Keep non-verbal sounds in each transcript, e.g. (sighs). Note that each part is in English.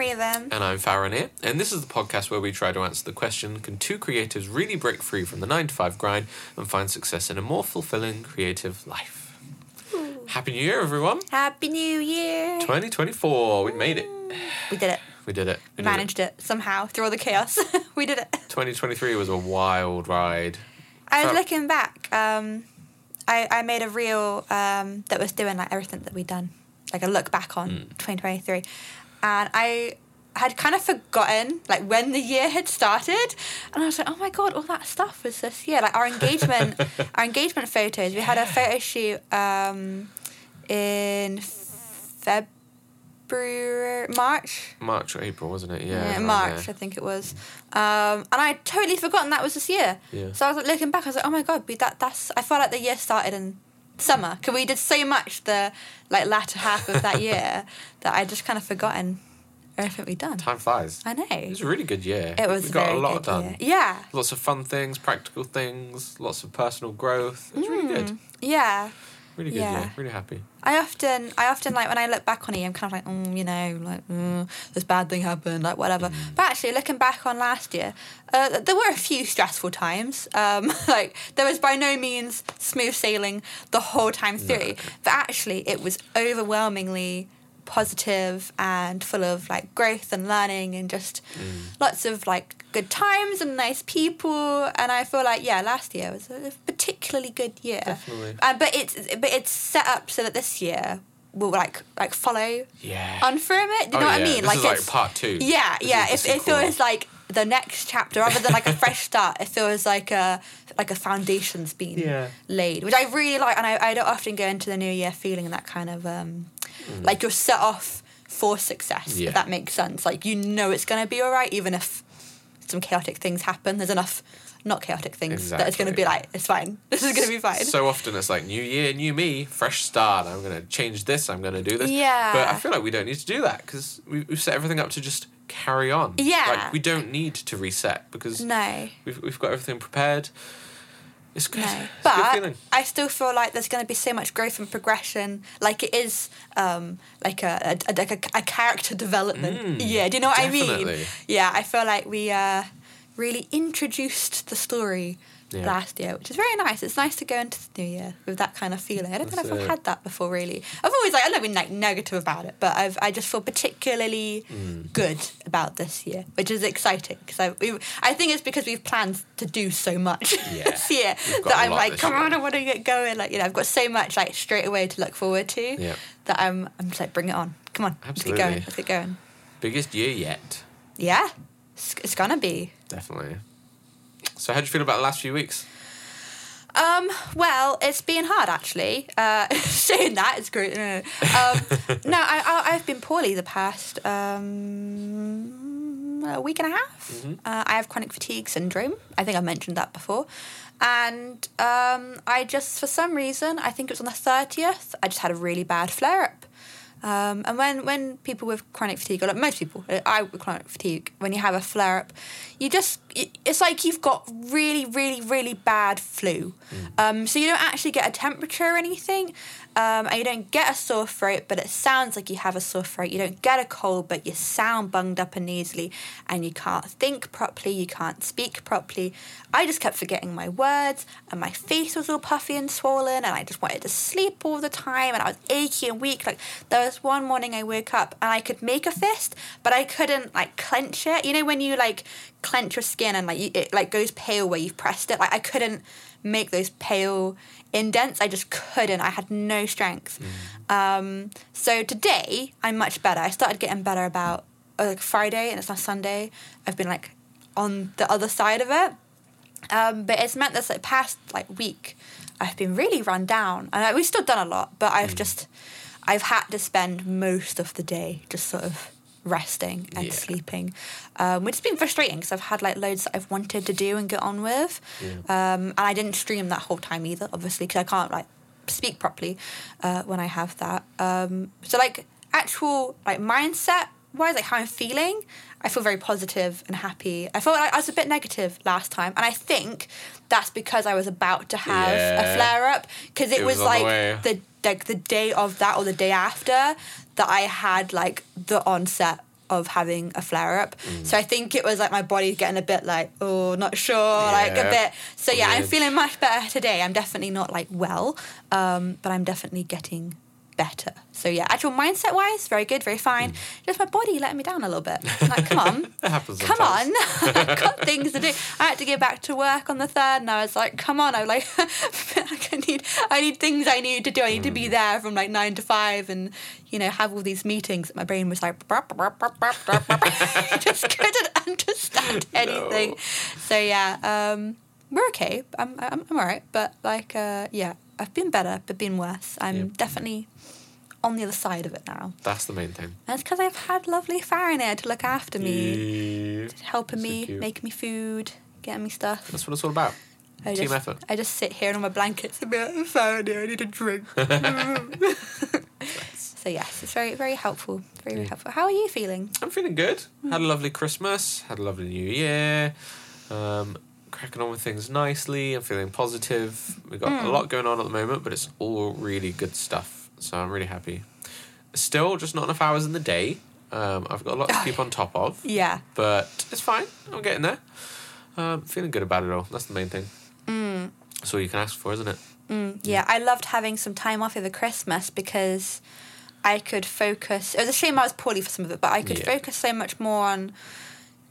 Raven. And I'm Farron here, and this is the podcast where we try to answer the question Can two creatives really break free from the 9 to 5 grind and find success in a more fulfilling creative life? Happy New Year, everyone! Happy New Year. 2024, we made it. We did it. We did it. We did Managed it somehow through all the chaos. (laughs) we did it. 2023 was a wild ride. I was looking back. Um, I, I made a reel um, that was doing like everything that we'd done, like a look back on 2023, and I had kind of forgotten like when the year had started, and I was like, oh my god, all that stuff was this year. Like our engagement, (laughs) our engagement photos. We had a photo shoot um, in February, March. March or April, wasn't it? Yeah. Yeah, March, there. I think it was. Um, and I'd totally forgotten that was this year. Yeah. So I was like, looking back, I was like, oh my god, that that's. I felt like the year started in summer because we did so much the like latter half of that year (laughs) that I just kind of forgotten everything we'd done. Time flies. I know. It was a really good year. It was We got very a lot done. year. Yeah, Lots of fun things, practical things, lots of personal growth. It was really hmm. good. yeah. Really good Mm. Yeah. year. Really happy. I often, I often like when I look back on it, I'm kind of like, mm, you know, like mm, this bad thing happened, like whatever. But actually, looking back on last year, uh, there were a few stressful times. Um, (laughs) like there was by no means smooth sailing the whole time through, but actually, it was overwhelmingly positive and full of like growth and learning and just lots of like good times and nice people and i feel like yeah last year was a particularly good year Definitely. uh, but it's but it's set up so that this year will like like follow Yeah. on from it. Do you Oh, know what yeah. I mean? This is like it's part two. Yeah, This yeah. is If it feels like the next chapter rather than like a (laughs) fresh start, it feels like a like a foundation's been Yeah. laid, which I really like. And I, I don't often go into the new year feeling that kind of um like you're set off for success. Mm. Yeah. If that makes sense. Like you know it's gonna be all right, even if some chaotic things happen. There's enough not chaotic things that it's gonna be like it's fine. (laughs) This is gonna be fine. So often it's like new year, new me, fresh start. I'm going to change this. I'm going to do this. Yeah. But I feel like we don't need to do that because we, we've set everything up to just carry on. Yeah. Like we don't need to reset because no. we've, we've got everything prepared. It's good. No, It's a good but. I still feel like there's going to be so much growth and progression, like it is, um, like a, a, like a, a character development. Mm, yeah, do you know what I mean? Yeah, I feel like we uh, really introduced the story Yeah. last year, which is very nice. It's nice to go into the new year with that kind of feeling. I don't That's know if. I've had that before. Really, I've always like I've never been like negative about it, but I've I just feel particularly Mm. good about this year, which is exciting because I we, I think it's because we've planned to do so much (laughs) Yeah. this year that I'm like, come year. on, I want to get going. Like you know, I've got so much like straight away to look forward to Yeah. that I'm I'm just like, bring it on, come on, let's get going, let's get going. Biggest year yet. Yeah, it's, it's gonna be. Definitely. So how do you feel about the last few weeks? Um, well, it's been hard actually. Uh, (laughs) saying that is great. No, um, (laughs) no I, I, I've been poorly the past um, a week and a half. Uh, I have chronic fatigue syndrome. I think I mentioned that before. And um, I just, for some reason, I think it was on the 30th, I just had a really bad flare up. Um, and when, when people with chronic fatigue, or like most people, uh, I with chronic fatigue, when you have a flare up, you just, it's like you've got really, really, really bad flu. Um, so you don't actually get a temperature or anything, um, and you don't get a sore throat, but it sounds like you have a sore throat. You don't get a cold, but you sound bunged up and nasally, and you can't think properly, you can't speak properly. I just kept forgetting my words, and my face was all puffy and swollen, and I just wanted to sleep all the time, and I was achy and weak. Like there was one morning I woke up and I could make a fist, but I couldn't like clench it. You know when you like clench your skin and like you, it like goes pale where you've pressed it. Like I couldn't make those pale indents. I just couldn't. I had no strength. Um, so today I'm much better. I started getting better about uh, like Friday and it's now Sunday. I've been like on the other side of it. Um, but it's meant this like past like week, I've been really run down, and I, we've still done a lot. But I've just, I've had to spend most of the day just sort of resting and Yeah. sleeping, um, which has been frustrating because I've had like loads that I've wanted to do and get on with, um, and I didn't stream that whole time either, obviously, because I can't like speak properly uh, when I have that. Um, so like actual like mindset wise, like how I'm feeling, I feel very positive and happy. I felt like I was a bit negative last time, and I think that's because I was about to have Yeah. a flare up because it, It was, was on the like the like the day of that or the day after that I had like the onset of having a flare up. Mm. So I think it was like my body getting a bit like, oh, not sure, like a bit. So yeah, I'm feeling much better today. I'm definitely not like well, um, but I'm definitely getting better. So yeah, actual mindset wise, very good, very fine. Just my body letting me down a little bit. Like, come on. (laughs) Happens Come sometimes. on, (laughs) I've got things to do. I had to get back to work on the third, and I was like, "Come on!" I'm like, (laughs) I need, I need things I need to do. I need to be Mm. there from like nine to five, and you know, have all these meetings. My brain was like. I just couldn't understand anything. No. So yeah, um, we're okay. I'm, I'm, I'm alright. But like, uh, yeah, I've been better, but been worse. I'm Yeah. definitely on the other side of it now. That's the main thing. And it's because I've had lovely there to look after me Yeah. helping So me, cute. making me food, getting me stuff. That's what it's all about. I Team just, effort. I just sit here on my blankets and be like, Faraday, I need a drink. (laughs) (laughs) so yes, it's very, very helpful. Very, very Yeah. helpful. How are you feeling? I'm feeling good. Had a lovely Christmas. Had a lovely New Year. Um, cracking on with things nicely. I'm feeling positive. We've got a Mm. lot going on at the moment, but it's all really good stuff. So I'm really happy. Still, just not enough hours in the day. Um, I've got a lot to keep on (laughs) top of, Yeah. but it's fine. I'm getting there. Um, feeling good about it all. That's the main thing. Mm. That's all you can ask for, isn't it? Mm, yeah, I loved having some time off over Christmas because I could focus. It was a shame I was poorly for some of it, but I could Yeah. focus so much more on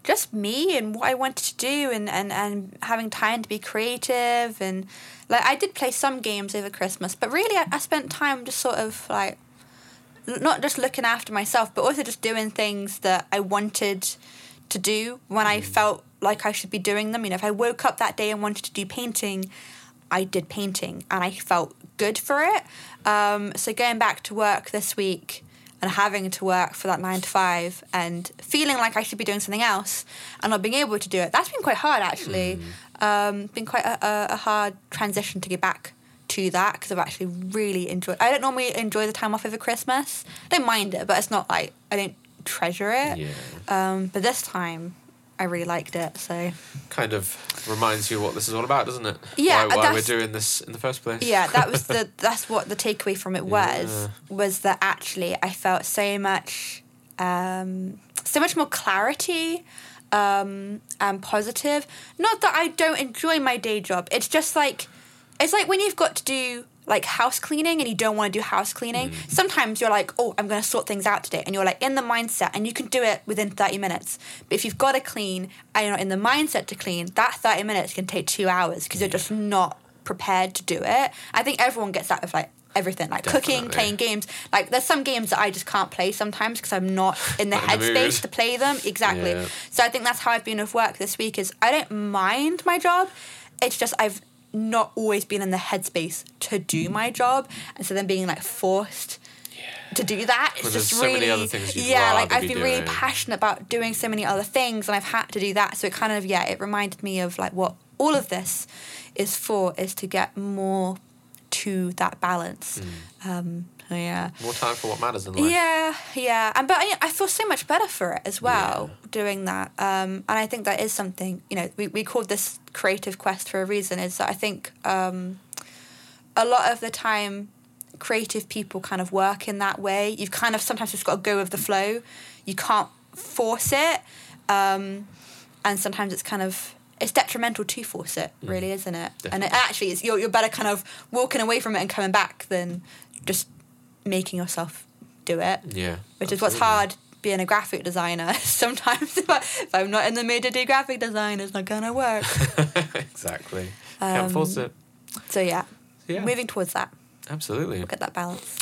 just me and what I wanted to do and, and, and having time to be creative. And like, I did play some games over Christmas, but really, I, I spent time just sort of like not just looking after myself, but also just doing things that I wanted to do when I felt like I should be doing them. You know, if I woke up that day and wanted to do painting, I did painting and I felt good for it. Um, so going back to work this week and having to work for that nine to five and feeling like I should be doing something else and not being able to do it, that's been quite hard actually. Um, been quite a, a, a hard transition to get back to that because I've actually really enjoyed. I don't normally enjoy the time off over Christmas. I don't mind it, but it's not like I don't treasure it. Yeah. Um, but this time, I really liked it. So Kind of reminds you what this is all about, doesn't it? Yeah, Why, why we're doing this in the first place. yeah, that was the (laughs) that's what the takeaway from it was Yeah. was that actually I felt so much um, so much more clarity um, and positive. Not that I don't enjoy my day job. It's just like it's like when you've got to do like house cleaning and you don't want to do house cleaning. Mm. Sometimes you're like, oh, I'm going to sort things out today, and you're like in the mindset, and you can do it within thirty minutes. But if you've got to clean and you're not in the mindset to clean, that thirty minutes can take two hours because you're just not prepared to do it. I think everyone gets that with like everything, like cooking, playing games. Like there's some games that I just can't play sometimes because I'm not (laughs) in the Not in the headspace to play them. Exactly. Yeah. So I think that's how I've been with work this week. Is I don't mind my job. It's just I've not always been in the headspace to do my job, and so then being like forced to do that. It's just so many really other things yeah. Like I've be been really passionate about doing so many other things, and I've had to do that. So it kind of yeah, it reminded me of like what all of this is for is to get more to that balance. Hmm. Um, so yeah. More time for what matters in life. Yeah, yeah, and but I, I feel so much better for it as well doing that. Um, and I think that is something you know we we called this creative quest for a reason. Is that I think um, a lot of the time creative people kind of work in that way. You've kind of sometimes just got to go with the flow. You can't force it, um, and sometimes it's kind of it's detrimental to force it, really, isn't it? And it actually is. You're you're better kind of walking away from it and coming back than just making yourself do it, Yeah. which is what's hard being a graphic designer. (laughs) Sometimes if, I, if I'm not in the mood to do graphic design, it's not gonna work. (laughs) exactly. Can't force Um, it. so yeah, Yeah. moving towards that, Absolutely. look at that balance.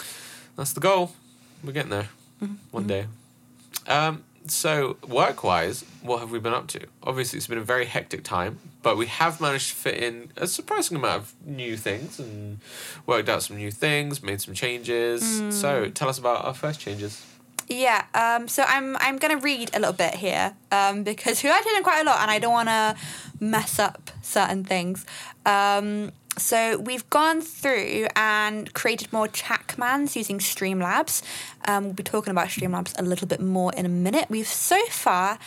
That's the goal. We're getting there. Mm-hmm. One day. Um, so, work wise, what have we been up to? Obviously, it's been a very hectic time, but we have managed to fit in a surprising amount of new things and worked out some new things, made some changes. Mm. So, tell us about our first changes. Yeah, um, so I'm I'm gonna read a little bit here um, because we actually done quite a lot, and I don't want to mess up certain things. Um, so we've gone through and created more chat commands using Streamlabs. Um, we'll be talking about Streamlabs a little bit more in a minute. We've so far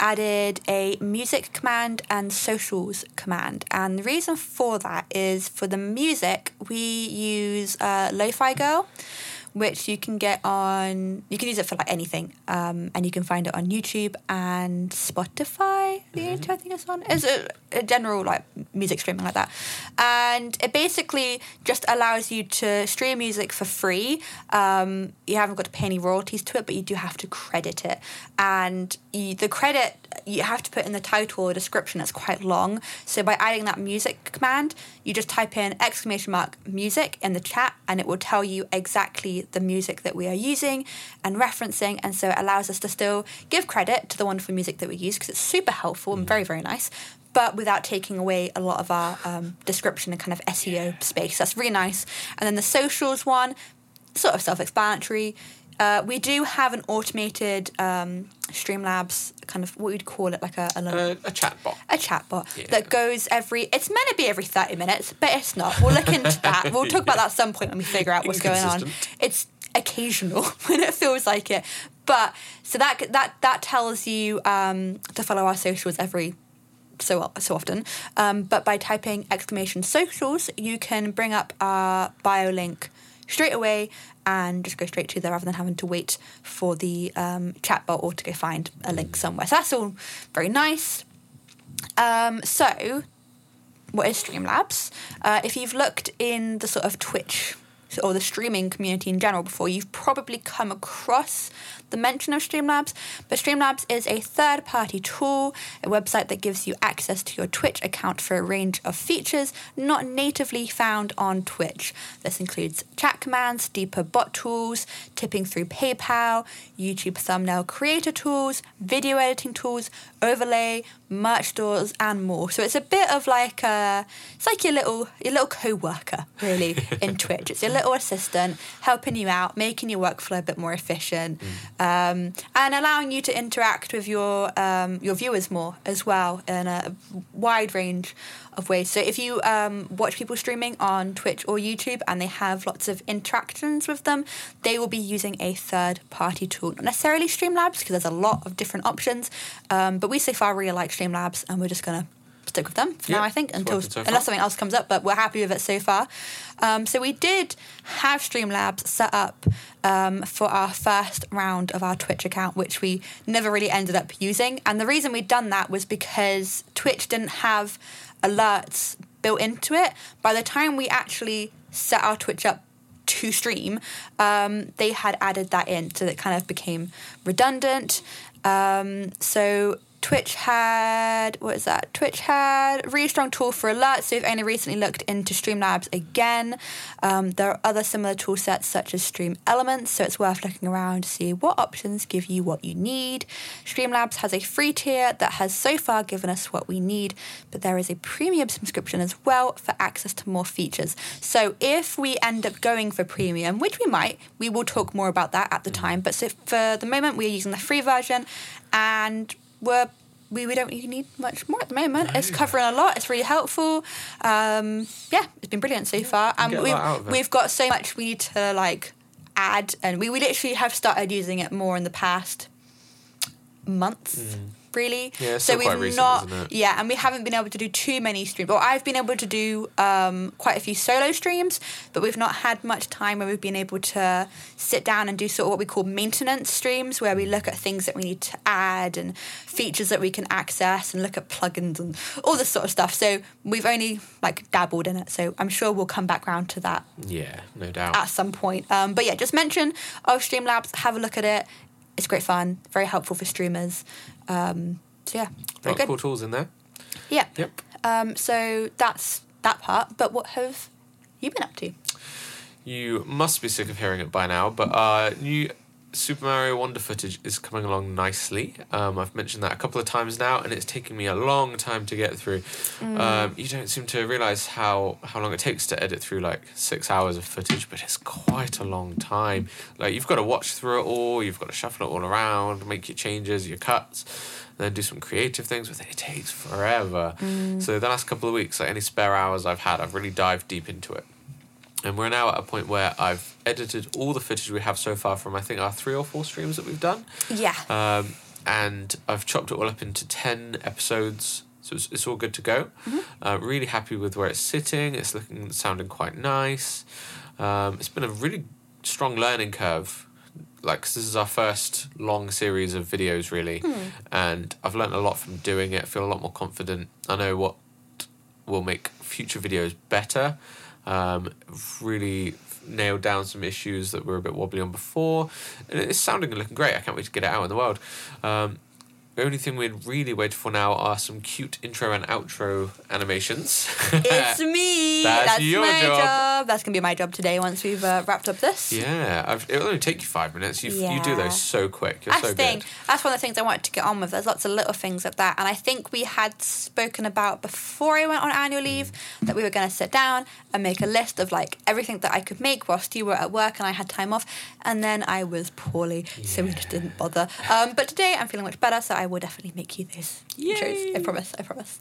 added a music command and socials command, and the reason for that is for the music we use uh, Lo-Fi Girl which you can get on. You can use it for like anything, um, and you can find it on YouTube and Spotify. The Mm-hmm. two I think it's on. It's a, a general like music streaming like that, and it basically just allows you to stream music for free. Um, you haven't got to pay any royalties to it, but you do have to credit it, and you, the credit you have to put in the title or description. It's quite long, so by adding that music command, you just type in exclamation mark music in the chat, and it will tell you exactly the music that we are using and referencing, and so it allows us to still give credit to the wonderful music that we use because it's super helpful and very very nice. But without taking away a lot of our um, description and kind of SEO space. That's really nice. And then the socials one, sort of self-explanatory. Uh, we do have an automated um, Streamlabs kind of what we'd call it, like a a, little, Uh, a chat bot. a chatbot Yeah. that goes every. It's meant to be every thirty minutes, but it's not. We'll look into (laughs) that. We'll talk about that at some point when we figure out what's going on. It's occasional (laughs) when it feels like it, but so that that that tells you um, to follow our socials every so so often. Um, but by typing exclamation socials, you can bring up our bio link straight away and just go straight to there rather than having to wait for the um, chatbot or to go find a link somewhere. So that's all very nice. Um, so, what is Streamlabs? Uh, if you've looked in the sort of Twitch or the streaming community in general before, you've probably come across the mention of Streamlabs. But Streamlabs is a third party tool, a website that gives you access to your Twitch account for a range of features not natively found on Twitch. This includes chat commands, deeper bot tools, tipping through PayPal, YouTube thumbnail creator tools, video editing tools, overlay, merch stores, and more. So it's a bit of like a, it's like your little your little co-worker really in Twitch. It's your little assistant helping you out, making your workflow a bit more efficient, um, and allowing you to interact with your um, your viewers more as well in a wide range of ways. So if you um, watch people streaming on Twitch or YouTube and they have lots of interactions with them, they will be using a third party tool, not necessarily Streamlabs because there's a lot of different options. Um, but we so far really like Streamlabs and we're just gonna stick with them for Yeah, now. I think until so unless something else comes up, but we're happy with it so far. Um, so we did have Streamlabs set up um, for our first round of our Twitch account, which we never really ended up using. And the reason we'd done that was because Twitch didn't have alerts built into it. By the time we actually set our Twitch up to stream, um, they had added that in, so it kind of became redundant. Um, so Twitch had what is that? Twitch had really strong tool for alerts. So we've only recently looked into Streamlabs again. Um, there are other similar tool sets such as Stream Elements, so it's worth looking around to see what options give you what you need. Streamlabs has a free tier that has so far given us what we need, but there is a premium subscription as well for access to more features. So if we end up going for premium, which we might, we will talk more about that at the time. But so for the moment, we're using the free version, and we're we, we don't really need much more at the moment. It's covering a lot. It's really helpful. Um, yeah, it's been brilliant so far. And we've, lot out of it. we've got so much we need to like add, and we, we literally have started using it more in the past month. Really. Yeah, so we've recent, not, yeah, and we haven't been able to do too many streams. Well, I've been able to do um, quite a few solo streams, but we've not had much time where we've been able to sit down and do sort of what we call maintenance streams, where we look at things that we need to add and features that we can access and look at plugins and all this sort of stuff. So we've only like dabbled in it. So I'm sure we'll come back round to that Yeah, no doubt. at some point. Um, but yeah, just mention of Streamlabs, have a look at it. It's great fun, very helpful for streamers. Um, so yeah, very good. cool tools in there. Yeah. Yep. Um, so that's that part. But what have you been up to? You must be sick of hearing it by now, but uh, new Super Mario Wonder footage is coming along nicely. Um, I've mentioned that a couple of times now, and it's taking me a long time to get through. Um, you don't seem to realize how how long it takes to edit through like six hours of footage, but it's quite a long time. Like you've got to watch through it all, you've got to shuffle it all around, make your changes, your cuts. Then do some creative things with it. It takes forever. So the last couple of weeks, like any spare hours I've had, I've really dived deep into it. And we're now at a point where I've edited all the footage we have so far from I think our three or four streams that we've done. Yeah. Um, and I've chopped it all up into 10 episodes. So it's, it's all good to go. Uh, really happy with where it's sitting. It's looking, sounding quite nice. Um, it's been a really strong learning curve. Like 'cause this is our first long series of videos, really, and I've learned a lot from doing it. I feel a lot more confident. I know what will make future videos better. Um, really nailed down some issues that were a bit wobbly on before, and it's sounding and looking great. I can't wait to get it out in the world. Um, the only thing we're really waiting for now are some cute intro and outro animations. (laughs) It's me. That's That's, your my job. job. That's gonna be my job today once we've uh, wrapped up this. yeah, I've, it'll only take you five minutes. You you do Yeah. those so quick. You're That's so thing. good. That's one of the things I wanted to get on with. There's lots of little things like that, and I think we had spoken about before I went on annual leave that we were going to sit down and make a list of like everything that I could make whilst you were at work and I had time off, and then I was poorly, so we just didn't bother. Um, but today I'm feeling much better, so I will definitely make you those intros. I promise. I promise.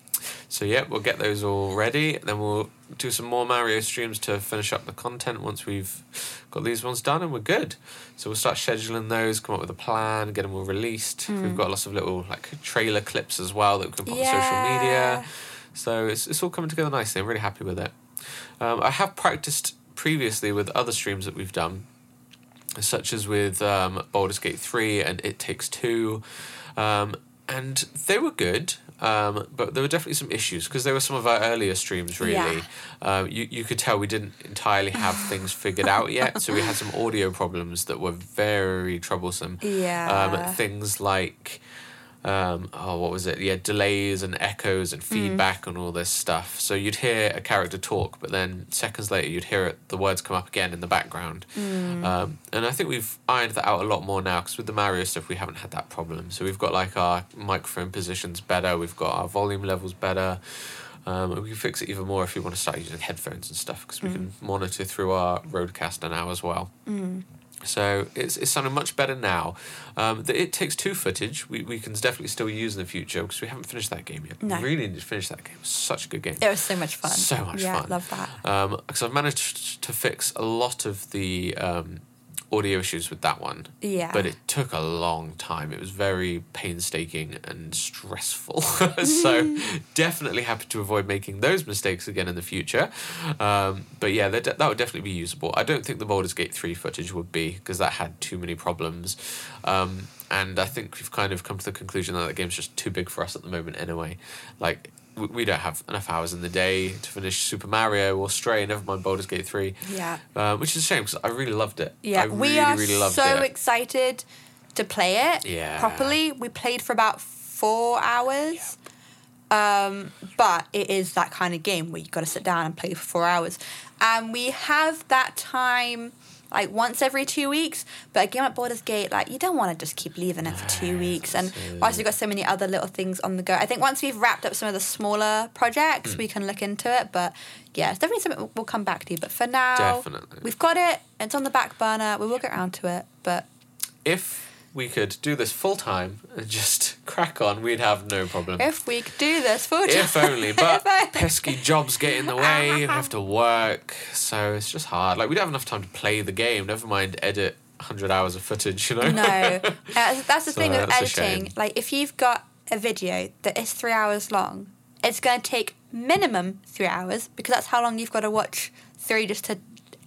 So yeah, we'll get those all ready. Then we'll do some more Mario streams to finish up the content once we've got these ones done, and we're good. So we'll start scheduling those, come up with a plan, get them all released. We've got lots of little like trailer clips as well that we can put on social media. So it's it's all coming together nicely. I'm really happy with it. Um, I have practiced previously with other streams that we've done, such as with um, Baldur's Gate 3 and It Takes Two. Um, and they were good, um, but there were definitely some issues because they were some of our earlier streams, really. Yeah. Um, you, you could tell we didn't entirely have (sighs) things figured out yet, so we had some audio problems that were very troublesome. Yeah. Um, things like. Um, oh, what was it? Yeah, delays and echoes and feedback and all this stuff. So you'd hear a character talk, but then seconds later you'd hear it, the words come up again in the background. Um, and I think we've ironed that out a lot more now because with the Mario stuff we haven't had that problem. So we've got like our microphone positions better, we've got our volume levels better. Um, and we can fix it even more if you want to start using headphones and stuff because we can monitor through our RODECaster now as well. So it's, it's sounding much better now. Um, the It Takes Two footage we, we can definitely still use in the future because we haven't finished that game yet. No. We really need to finish that game. It's such a good game. It was so much fun. So much yeah, fun. love that. Because I've managed to fix a lot of the um, audio issues with that one. Yeah. But it took a long time. It was very painstaking and stressful. (laughs) so definitely happy to avoid making those mistakes again in the future. Um, but yeah, that, that would definitely be usable. I don't think the Baldur's Gate 3 footage would be because that had too many problems. Um, and I think we've kind of come to the conclusion that the game's just too big for us at the moment anyway. Like, we- we don't have enough hours in the day to finish Super Mario or Stray, never mind Baldur's Gate 3. Yeah. Uh, which is a shame because I really loved it. Yeah, I we really, are really loved so it. excited to play it Yeah. properly. We played for about four hours. Um, but it is that kind of game where you've got to sit down and play for four hours. And we have that time like once every two weeks. But a game like Baldur's Gate, like you don't want to just keep leaving it for two weeks. And whilst we've got so many other little things on the go, I think once we've wrapped up some of the smaller projects, Hmm. we can look into it. But yeah, it's definitely something we'll come back to. But for now, Definitely. we've got it. It's on the back burner. We will get around to it. But if we could do this full time and just (laughs) crack on, we'd have no problem. if we could do this full time, If only, but (laughs) pesky jobs get in the (laughs) way. You have to work, so it's just hard. Like we don't have enough time to play the game. Never mind edit hundred hours of footage. You know. No, uh, that's the So thing with editing. Like, if you've got a video that is three hours long, it's going to take minimum three hours because that's how long you've got to watch three just to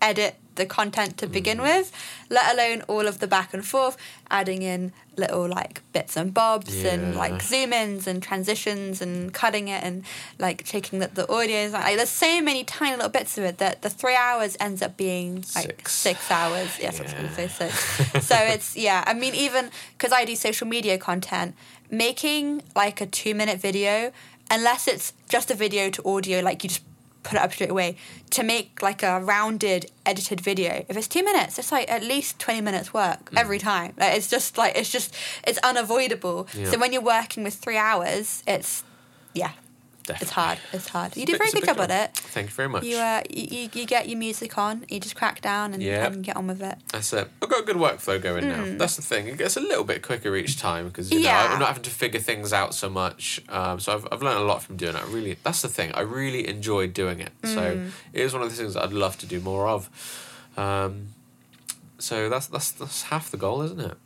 edit the content to begin Mm. with. Let alone all of the back and forth, adding in little like bits and bobs and like zoom ins and transitions and cutting it and like checking that the audio is like. There's so many tiny little bits of it that the three hours ends up being like Six. six hours. Yes, I was going to say Yeah. six so (laughs) it's yeah i mean even because i do social media content making like a two minute video unless it's just a video to audio like you just put it up straight away to make like a rounded edited video if it's two minutes it's like at least 20 minutes work Mm. every time like it's just like it's just it's unavoidable Yeah. so when you're working with three hours it's yeah it's hard it's hard you do a very good job at it Thank you very much. you, uh, you, you get your music on you just crack down and, Yeah. and get on with it That's it. I've got a good workflow going now. That's the thing. It gets a little bit quicker each time because you know Mm. Yeah. I'm not having to figure things out so much. Um, so I've I've learned a lot from doing it. I really that's the thing. I really enjoy doing it. So Mm. it is one of the things I'd love to do more of. Um, so that's that's that's half the goal, isn't it?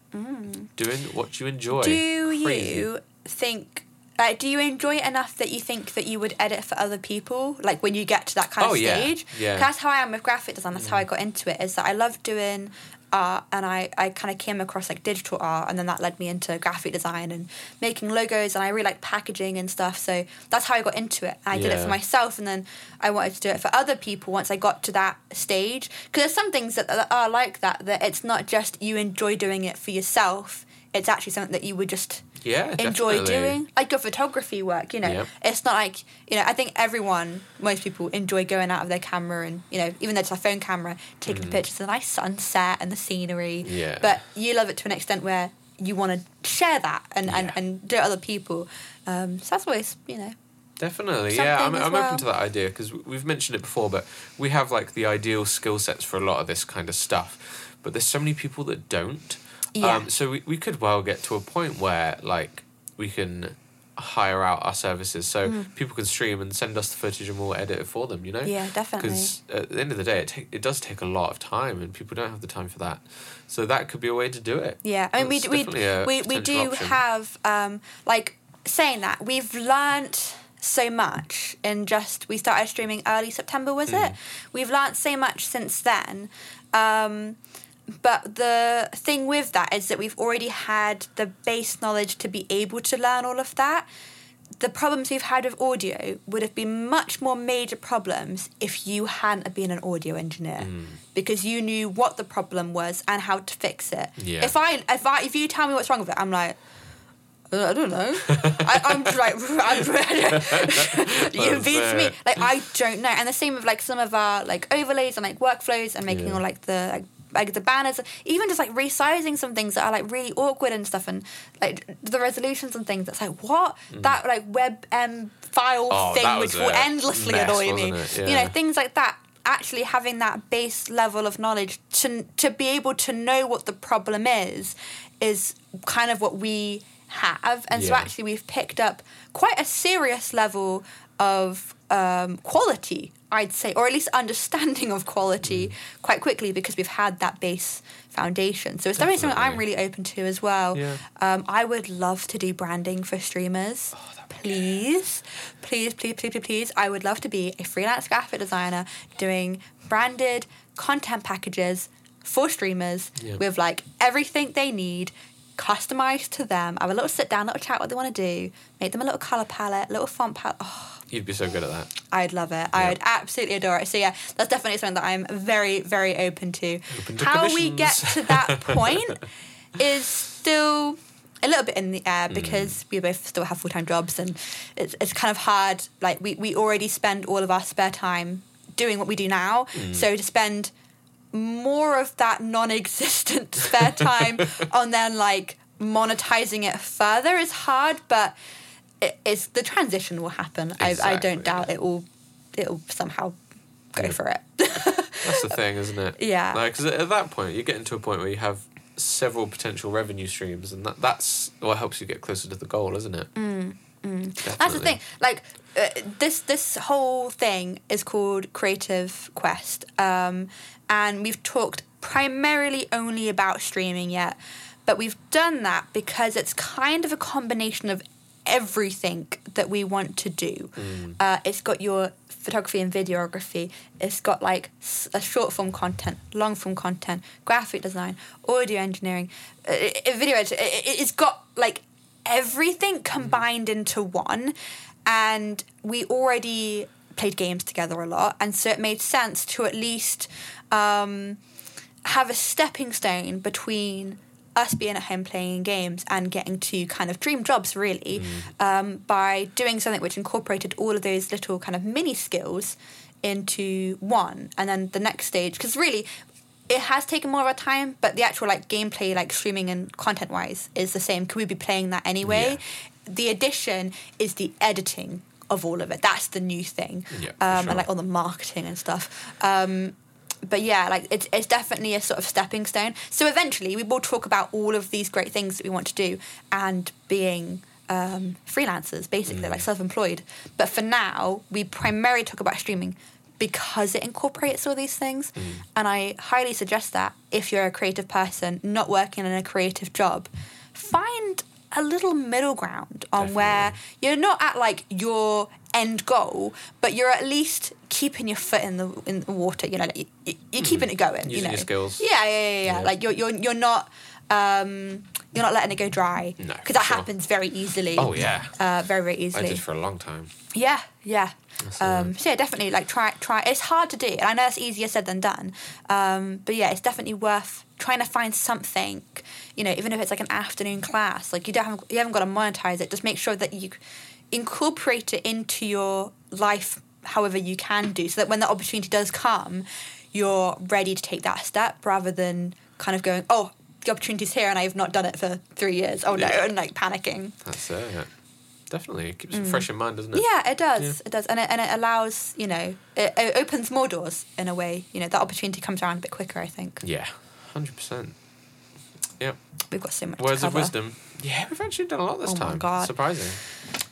Doing what you enjoy. Mm. Do Crazy. you think Like, do you enjoy it enough that you think that you would edit for other people? Like when you get to that kind Oh, of stage? Yeah. That's how I am with graphic design. That's how I mm-hmm. got into it. Is that I love doing art, and I I kind of came across like digital art, and then that led me into graphic design and making logos, and I really like packaging and stuff. So that's how I got into it. I did it for myself, and then I wanted to do it for other people once I got to that stage. Because there's some things that, that are like that. That it's not just you enjoy doing it for yourself. It's actually something that you would just Yeah, enjoy definitely. doing like your photography work you know it's not like you know i think everyone most people enjoy going out of their camera and you know even though it's a phone camera taking pictures of the nice sunset and the scenery Mm-hmm. Yeah. but you love it to an extent where you want to share that and, and, Yeah. and do it other people um, so that's always you know Definitely, yeah. I'm, I'm well. open to that idea because we've mentioned it before, but we have like the ideal skill sets for a lot of this kind of stuff. But there's so many people that don't. Yeah. Um, so we, we could well get to a point where like we can hire out our services so people can stream and send us the footage and we'll edit it for them, you know? Mm. Yeah, definitely. Because at the end of the day, it, take, it does take a lot of time and people don't have the time for that. So that could be a way to do it. Yeah, I mean, we we we, we do option. have um, like saying that we've learnt so much in just we started streaming early September was Mm. it? We've learnt so much since then. Um, but the thing with that is that we've already had the base knowledge to be able to learn all of that. The problems we've had with audio would have been much more major problems if you hadn't been an audio engineer Mm. because you knew what the problem was and how to fix it. Yeah. If I if I if you tell me what's wrong with it, I'm like. "Uh, I don't know. (laughs) I, I'm like (laughs) I'm, (laughs) you beats me. Like I don't know. And the same with like some of our like overlays and like workflows and making Yeah. all like the like like the banners, even just like resizing some things that are like really awkward and stuff, and like the resolutions and things. That's like what that like WebM file Mm. Oh, thing, which will endlessly mess, annoy me. wasn't? You know, things like that. Actually, having that base level of knowledge to to be able to know what the problem is, is kind of what we have, and so actually we've picked up quite a serious level of um, quality, I'd say, or at least understanding of quality Mm. quite quickly because we've had that base foundation. So it's definitely something I'm really open to as well. Yeah. Um, I would love to do branding for streamers. please, please, please, please, please, please. I would love to be a freelance graphic designer doing branded content packages for streamers Yeah. with like everything they need customized to them. Have a little sit down, little chat what they want to do. Make them a little color palette, little font palette. Oh, You'd be so good at that. I'd love it. Yeah. I would absolutely adore it. So yeah, that's definitely something that I'm very, very open to. Open to How we get to that (laughs) point is still a little bit in the air Mm. because we both still have full time jobs and it's it's kind of hard. Like we, we already spend all of our spare time doing what we do now. Mm. So to spend more of that non-existent (laughs) spare time (laughs) on then like monetizing it further is hard, but it, it's the transition will happen. I, I don't doubt yeah. it will it will somehow go Yeah. for it. (laughs) That's the thing, isn't it? Yeah. Like, 'cause at that point, you're getting to a point where you have several potential revenue streams, and that, that's what helps you get closer to the goal, isn't it? Mm, That's the thing. Like uh, this this whole thing is called Creative Quest, um, and we've talked primarily only about streaming yet, but we've done that because it's kind of a combination of everything that we want to do. Uh, it's got your photography and videography. It's got like a short form content, long form content, graphic design, audio engineering, uh, video. Edit- it- it- It's got like everything combined into one, and we already played games together a lot, and so it made sense to at least um, have a stepping stone between us being at home playing games and getting to kind of dream jobs really um, by doing something which incorporated all of those little kind of mini skills into one. And then the next stage because really it has taken more of our time but the actual like gameplay like streaming and content wise is the same. Could we be playing that anyway? Yeah. the addition is the editing of all of it. That's the new thing. Yeah, um, sure. and like all the marketing and stuff. Um, but yeah, like it's it's definitely a sort of stepping stone. So eventually, we will talk about all of these great things that we want to do and being um, freelancers, basically like self-employed. But for now, we primarily talk about streaming because it incorporates all these things. And I highly suggest that if you're a creative person not working in a creative job, find a little middle ground on where you're not at like your end goal, but you're at least keeping your foot in the in the water. You know, like, you, you're keeping it going. you know, your skills. Yeah, yeah, yeah, yeah. Yeah. Like you're you're you're not. Um, you're not letting it go dry No, because that sure. happens very easily. Oh yeah, uh, very very easily. I did for a long time. Yeah, yeah. Um, so yeah, definitely like try try. It's hard to do, and I know it's easier said than done. Um, but yeah, it's definitely worth trying to find something. You know, even if it's like an afternoon class, like you don't have you haven't got to monetize it. Just make sure that you incorporate it into your life, however you can do, so that when the opportunity does come, you're ready to take that step rather than kind of going, oh. The opportunity's here, and I've not done it for three years. Oh no, Yeah. and like panicking. That's it. Definitely it keeps it fresh in mind, doesn't it? Mm. Yeah, it does. Yeah. It does, and it and it allows you know it, it opens more doors in a way. You know that opportunity comes around a bit quicker. I think Yeah, hundred percent. Yep. we've got so much. Words of wisdom. Yeah, we've actually done a lot this time. Oh my. God. Surprising.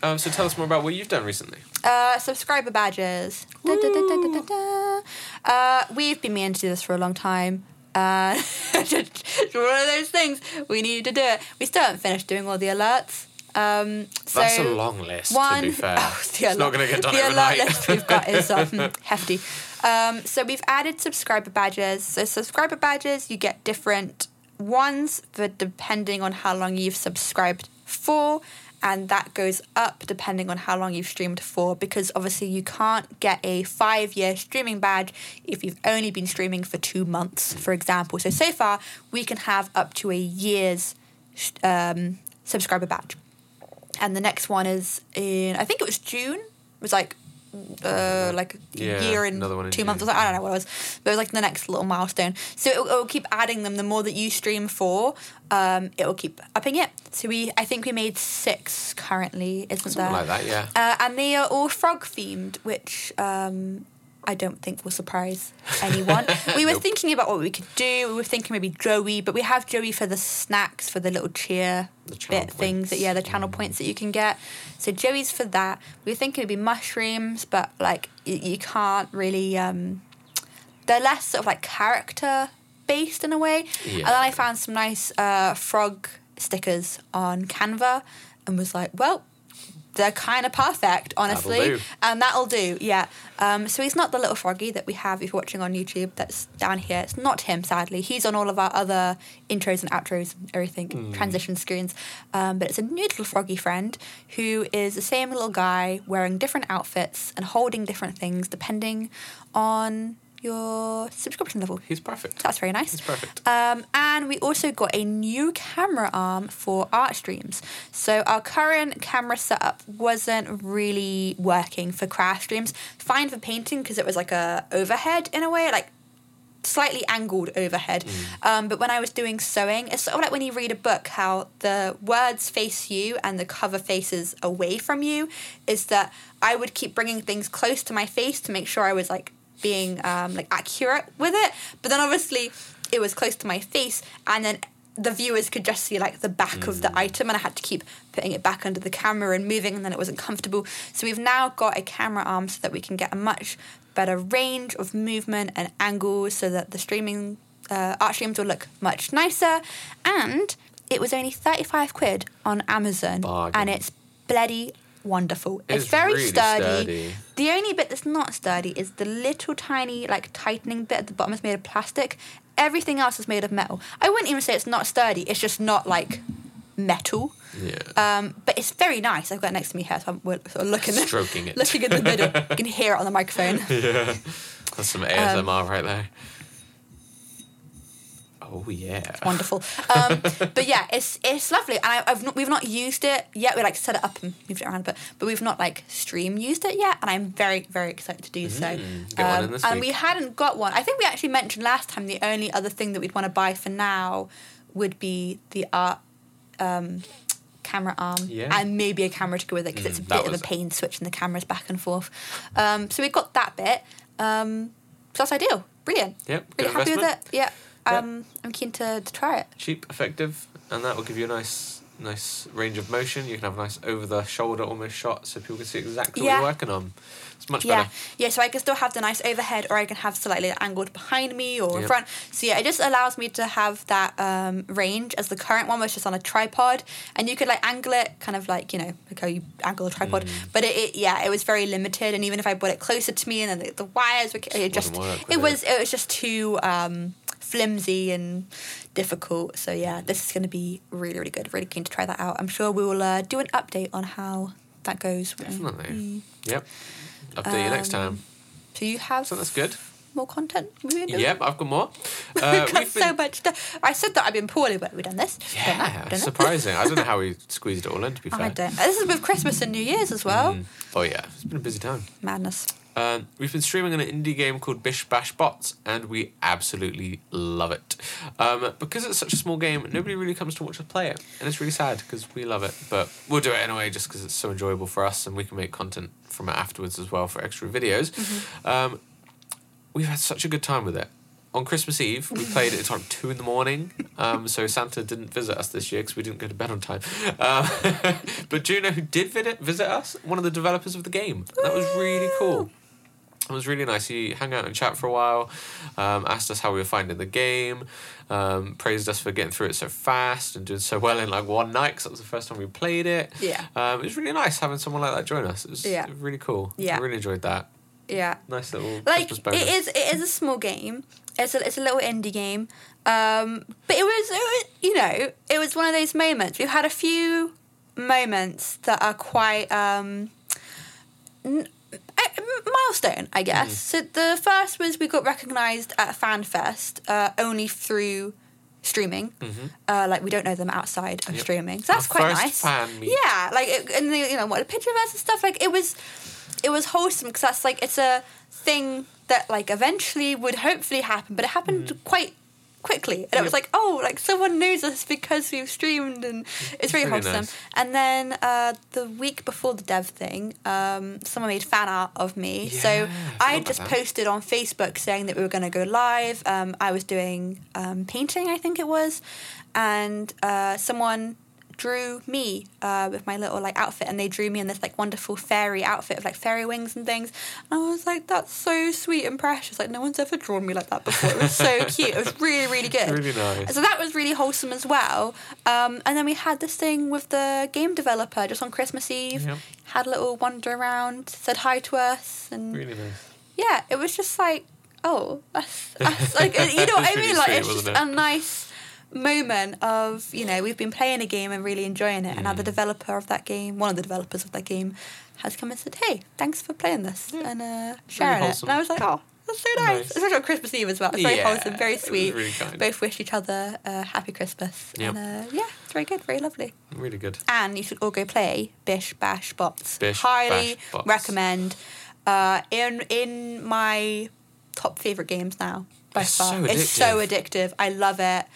Um, so tell us more about what you've done recently. Uh, subscriber badges. Da, da, da. Uh, we've been meaning to do this for a long time. Uh, it's (laughs) one of those things we need to do it. We still haven't finished doing all the alerts. Um, so That's a long list, one, to be fair. (laughs) oh, the it's not going to get done the overnight. alert list we've got is um, (laughs) hefty. Um, so we've added subscriber badges. So subscriber badges, you get different ones for depending on how long you've subscribed for, and that goes up depending on how long you've streamed for. Because obviously you can't get a five-year streaming badge if you've only been streaming for two months, for example. So so far we can have up to a year's um, subscriber badge and the next one is in I think it was June. It was like uh, like a Yeah, year and two months. Or something. I don't know what it was, but it was like the next little milestone. So it will, it will keep adding them. The more that you stream for, um, it will keep upping it. So we I think we made six currently, isn't Something there? like that, yeah. Uh, and they are all frog themed, which um, I don't think will surprise (laughs) anyone. we were Nope. thinking about what we could do. We were thinking maybe Joey, but we have Joey for the snacks, for the little cheer The bit things that yeah, the channel points that you can get. So Joey's for that. We were thinking it'd be mushrooms, but like you, you can't really. Um, they're less sort of like character based in a way. And then I found some nice uh, frog stickers on Canva, and was like, well. They're kind of perfect, honestly, and that'll do. Yeah. Um, so he's not the little froggy that we have if you're watching on YouTube. That's down here. It's not him, sadly. He's on all of our other intros and outros and everything, Hmm. transition screens. Um, but it's a new little froggy friend who is the same little guy wearing different outfits and holding different things depending on your subscription level. He's perfect. That's very nice. He's perfect. Um, and we also got a new camera arm for art streams. So our current camera setup wasn't really working for craft streams. Fine for painting because it was like a overhead in a way, like slightly angled overhead. Um, but when I was doing sewing, it's sort of like when you read a book, how the words face you and the cover faces away from you. Is that I would keep bringing things close to my face to make sure I was like being um, like accurate with it. But then obviously it was close to my face, and then the viewers could just see like the back of the item and I had to keep putting it back under the camera and moving and then it wasn't comfortable. So we've now got a camera arm so that we can get a much better range of movement and angles so that the streaming uh, art streams will look much nicer and it was only 35 quid on Amazon Bargain. and it's bloody wonderful. It's, It's very really sturdy. sturdy. The only bit that's not sturdy is the little tiny like tightening bit at the bottom is made of plastic. Everything else is made of metal. I wouldn't even say it's not sturdy. It's just not like metal. Yeah. Um, but it's very nice. I've got it next to me here, so I'm we're sort of looking at Stroking it. looking in the middle. (laughs) You can hear it on the microphone. yeah. That's some ASMR Um, right there. Oh yeah. It's wonderful. Um, (laughs) but yeah, it's it's lovely, and I, I've not, we've not used it yet. We like set it up and moved it around, but but we've not like stream used it yet, and I'm very very excited to do so. Um, Mm, get one in this and week. we hadn't got one. I think we actually mentioned last time the only other thing that we'd want to buy for now would be the art um, camera arm Yeah. and maybe a camera to go with it because it's a Mm, bit of a pain switching the cameras back and forth. Um, so we've got that bit. Um, so that's ideal. Brilliant. Yep. Really happy with it. Yeah. Yep. Um, I'm keen to, to try it. Cheap, effective, and that will give you a nice nice range of motion. You can have a nice over the shoulder almost shot, so people can see exactly Yeah. what you're working on. It's much Yeah, better. yeah. So I can still have the nice overhead, or I can have slightly angled behind me or in front. So yeah, it just allows me to have that um, range as the current one was just on a tripod, and you could like angle it, kind of like you know like how you angle a tripod. Mm. But it, it yeah, it was very limited, and even if I brought it closer to me, and then the, the wires, were, it just work it was it was just too um, flimsy and difficult. So yeah, this is going to be really really good. Really keen to try that out. I'm sure we will uh, do an update on how that goes. Definitely. Yep. Update you next Um, time. So you have So that's good. more content. We've been doing? Yep, I've got more. (laughs) We've Uh, got so been, much stuff. I said that I've been poorly, but we've done this. Yeah, done surprising. I don't know how we (laughs) squeezed it all in. To be fair. I don't. This is with Christmas and New Year's as well. Mm. Oh yeah, it's been a busy time. Madness. Um, we've been streaming an indie game called Bish Bash Bots, and we absolutely love it. Um, because it's such a small game, nobody really comes to watch us play it, and it's really sad because we love it. But we'll do it anyway, just because it's so enjoyable for us, and we can make content from it afterwards as well for extra videos. Um, we've had such a good time with it. On Christmas Eve, we (laughs) played it until like two in the morning. Um, so Santa didn't visit us this year because we didn't go to bed on time. Um, (laughs) but do you know who did visit, visit us? One of the developers of the game. That was really cool. It was really nice. He hung out and chat for a while, um, asked us how we were finding the game, um, praised us for getting through it so fast and doing so well in like one night because that was the first time we played it. Yeah. Um, it was really nice having someone like that join us. It was Yeah. really cool. Yeah. I really enjoyed that. Yeah. Nice little Like it is. It is a small game. It's a it's a little indie game. Um, but it was, it was you know it was one of those moments. We've had a few moments that are quite um, n- milestone, I guess. Mm. So the first was we got recognised at FanFest uh, only through streaming. Uh, like we don't know them outside of Mm-hmm. Yep. streaming, so that's Our quite nice. Yeah, like it, and the, you know what a picture of us and stuff. Like it was, it was wholesome because that's like it's a thing that like eventually would hopefully happen, but it happened quite quickly, and it was. Like oh, like someone knows us because we've streamed, and it's really really wholesome. nice. And then uh, the week before the dev thing, um, someone made fan art of me. so Yeah, I I forgot just that. posted on Facebook saying that we were going to go live. Um, I was doing um, painting, I think it was, and uh, someone drew me uh, with my little like outfit, and they drew me in this like wonderful fairy outfit of like fairy wings and things. And I was like, that's so sweet and precious. Like no one's ever drawn me like that before. It was so (laughs) cute. It was really really good. Really nice. So that was really wholesome as well. Um, and then we had this thing with the game developer just on Christmas Eve. Yep. Had a little wander around, said hi to us, and Really nice. yeah, it was just like, oh, that's, that's like (laughs) you know what I It's really mean? Like sweet, it's just it? a nice moment of you know we've been playing a game and really enjoying it, and now the Mm. developer of that game, one of the developers of that game, has come and said, hey, thanks for playing this Yeah. and uh, sharing it. And I was like, oh. That's so nice. Nice. Especially on Christmas Eve as well. It's very Yeah, wholesome, very sweet. really. Both wish each other a happy Christmas. Yep. And uh, yeah, it's very good, very lovely. Really good. And you should all go play Bish Bash Bots. Bish Highly Bash Bots. recommend. Uh, in in my top favorite games now by It's far. so It's so addictive. I love it.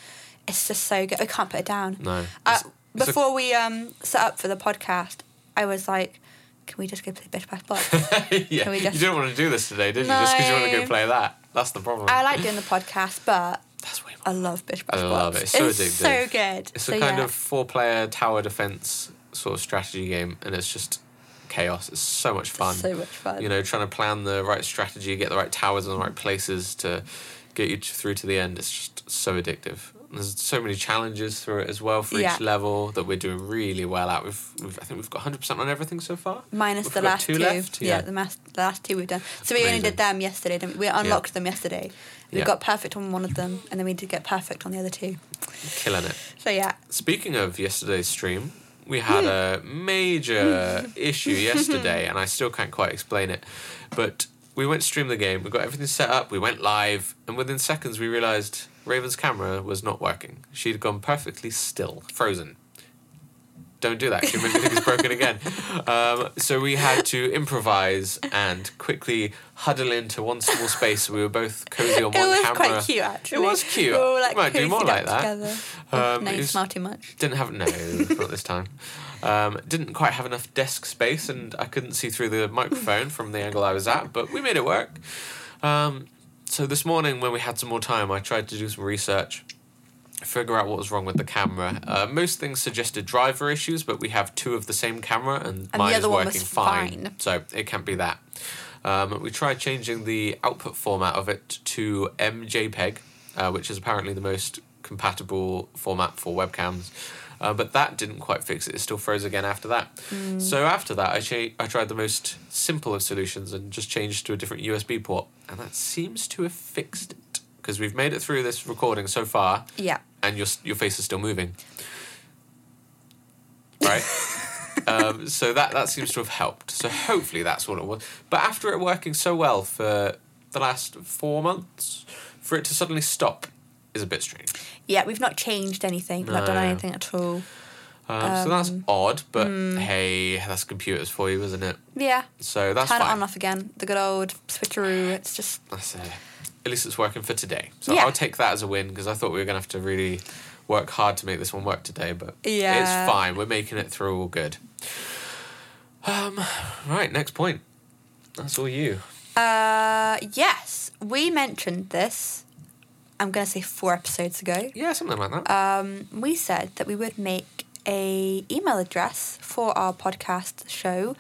It's just so good. I can't put it down. No. Uh, It's- it's a- before we um set up for the podcast, I was like, "Can we just go play Bish Bash Bots?" (laughs) yeah. Can we You didn't want to do this today, did you? Just because you want to go play that. That's the problem. I like doing the podcast, but That's way more. I love Bish Bash I love it. It's so it's addictive. so good. It's so, a kind yeah. of four-player tower defense sort of strategy game, and it's just chaos. It's so much fun. so much fun. you know, trying to plan the right strategy, get the right towers in the right places to get you through to the end. It's just so addictive. There's so many challenges through it as well for Yeah. each level that we're doing really well at. We've, we've I think we've got 100% on everything so far. Minus We've the last two two. left? Yeah, Yeah. the, mas- the last two we've done. So we only did them yesterday. Didn't we? we unlocked them yesterday. We Yeah. got perfect on one of them, and then we did get perfect on the other two. Killing it. So yeah, Speaking of yesterday's stream, we had hmm. a major (laughs) issue yesterday, and I still can't quite explain it. But we went to stream the game, we got everything set up, we went live, and within seconds we realised Raven's camera was not working. She'd gone perfectly still, frozen. Don't do that. You make me think it's broken again. (laughs) Um, so we had to improvise and quickly huddle into one small space. So we were both cozy on it one camera. It was quite cute actually. was cute. We were, like, Might do more like that. Together. Um, no, you was- smell too much. didn't have no, not this time. Um, didn't quite have enough desk space, and I couldn't see through the microphone from the angle I was at. But we made it work. Um, so this morning, when we had some more time, I tried to do some research, figure out what was wrong with the camera. Uh, most things suggested driver issues, but we have two of the same camera, and, the mine is working was fine, fine. So it can't be that. Um, we tried changing the output format of it to MJPEG, uh, which is apparently the most compatible format for webcams. Uh, but that didn't quite fix it. It still froze again after that. Mm. So after that, I I tried the most simple of solutions and just changed to a different USB port, and that seems to have fixed it because we've made it through this recording so far, Yeah. and your your face is still moving. Right. (laughs) um, so that that seems to have helped. So hopefully that's what it was. But after it working so well for the last four months, for it to suddenly stop is a bit strange. Yeah, we've not changed anything, We've no, not done anything at all. Um, so that's odd, but hey, that's computers for you, isn't it? Yeah. So that's Turn fine. it on and off again. The good old switcheroo. It's just That's it. At least it's working for today. So Yeah. I'll take that as a win because I thought we were going to have to really work hard to make this one work today, but Yeah. it's fine. We're making it through all good. Um, right, next point. That's all you. uh yes. We mentioned this I'm gonna say four episodes ago. Yeah, something like that. Um we said that we would make a email address for our podcast show.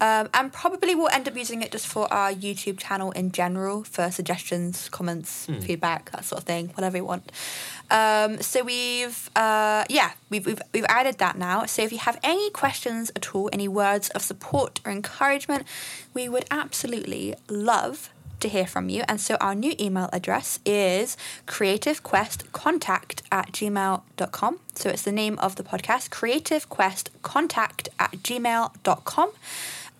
Um, and probably we'll end up using it just for our YouTube channel in general for suggestions, comments, Hmm. feedback, that sort of thing, whatever you want. Um, so we've uh, yeah we've, we've we've added that now. So if you have any questions at all, any words of support or encouragement, we would absolutely love to hear from you. And so our new email address is creativequestcontact at gmail.com. So it's the name of the podcast, creativequestcontact at gmail.com.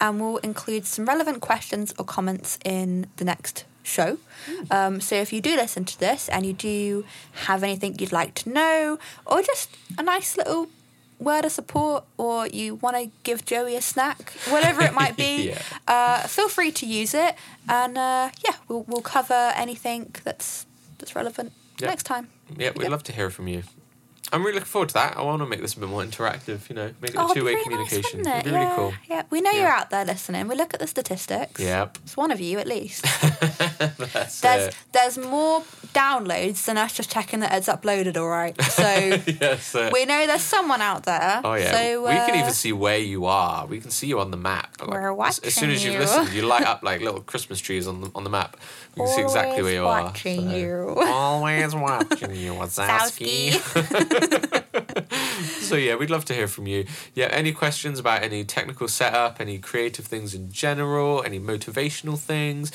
And we'll include some relevant questions or comments in the next show. Um, so if you do listen to this and you do have anything you'd like to know, or just a nice little word of support, or you want to give Joey a snack, whatever it might (laughs) be, Yeah. uh, feel free to use it. And uh, yeah, we'll, we'll cover anything that's that's relevant Yeah. next time. yeah, we'd love to hear from you. I'm really looking forward to that. I want to make this a bit more interactive, you know, make it Oh, a two way really communication. Nice, it? It'd be yeah, really cool. Yeah, we know Yeah. you're out there listening. We look at the statistics. Yep. It's one of you at least. (laughs) That's There's it. there's more downloads than us just checking that it's uploaded all right. So (laughs) yes. uh, we know there's someone out there. Oh yeah, So, we can uh, even see where you are. We can see you on the map. Like, We're as, as soon as you watching you. listen, you light (laughs) up like little Christmas trees on the on the map. We can see exactly where Always you are. watching so- you. Always watching you, Wazowski. (laughs) so yeah, we'd love to hear from you. Yeah, any questions about any technical setup, any creative things in general, any motivational things,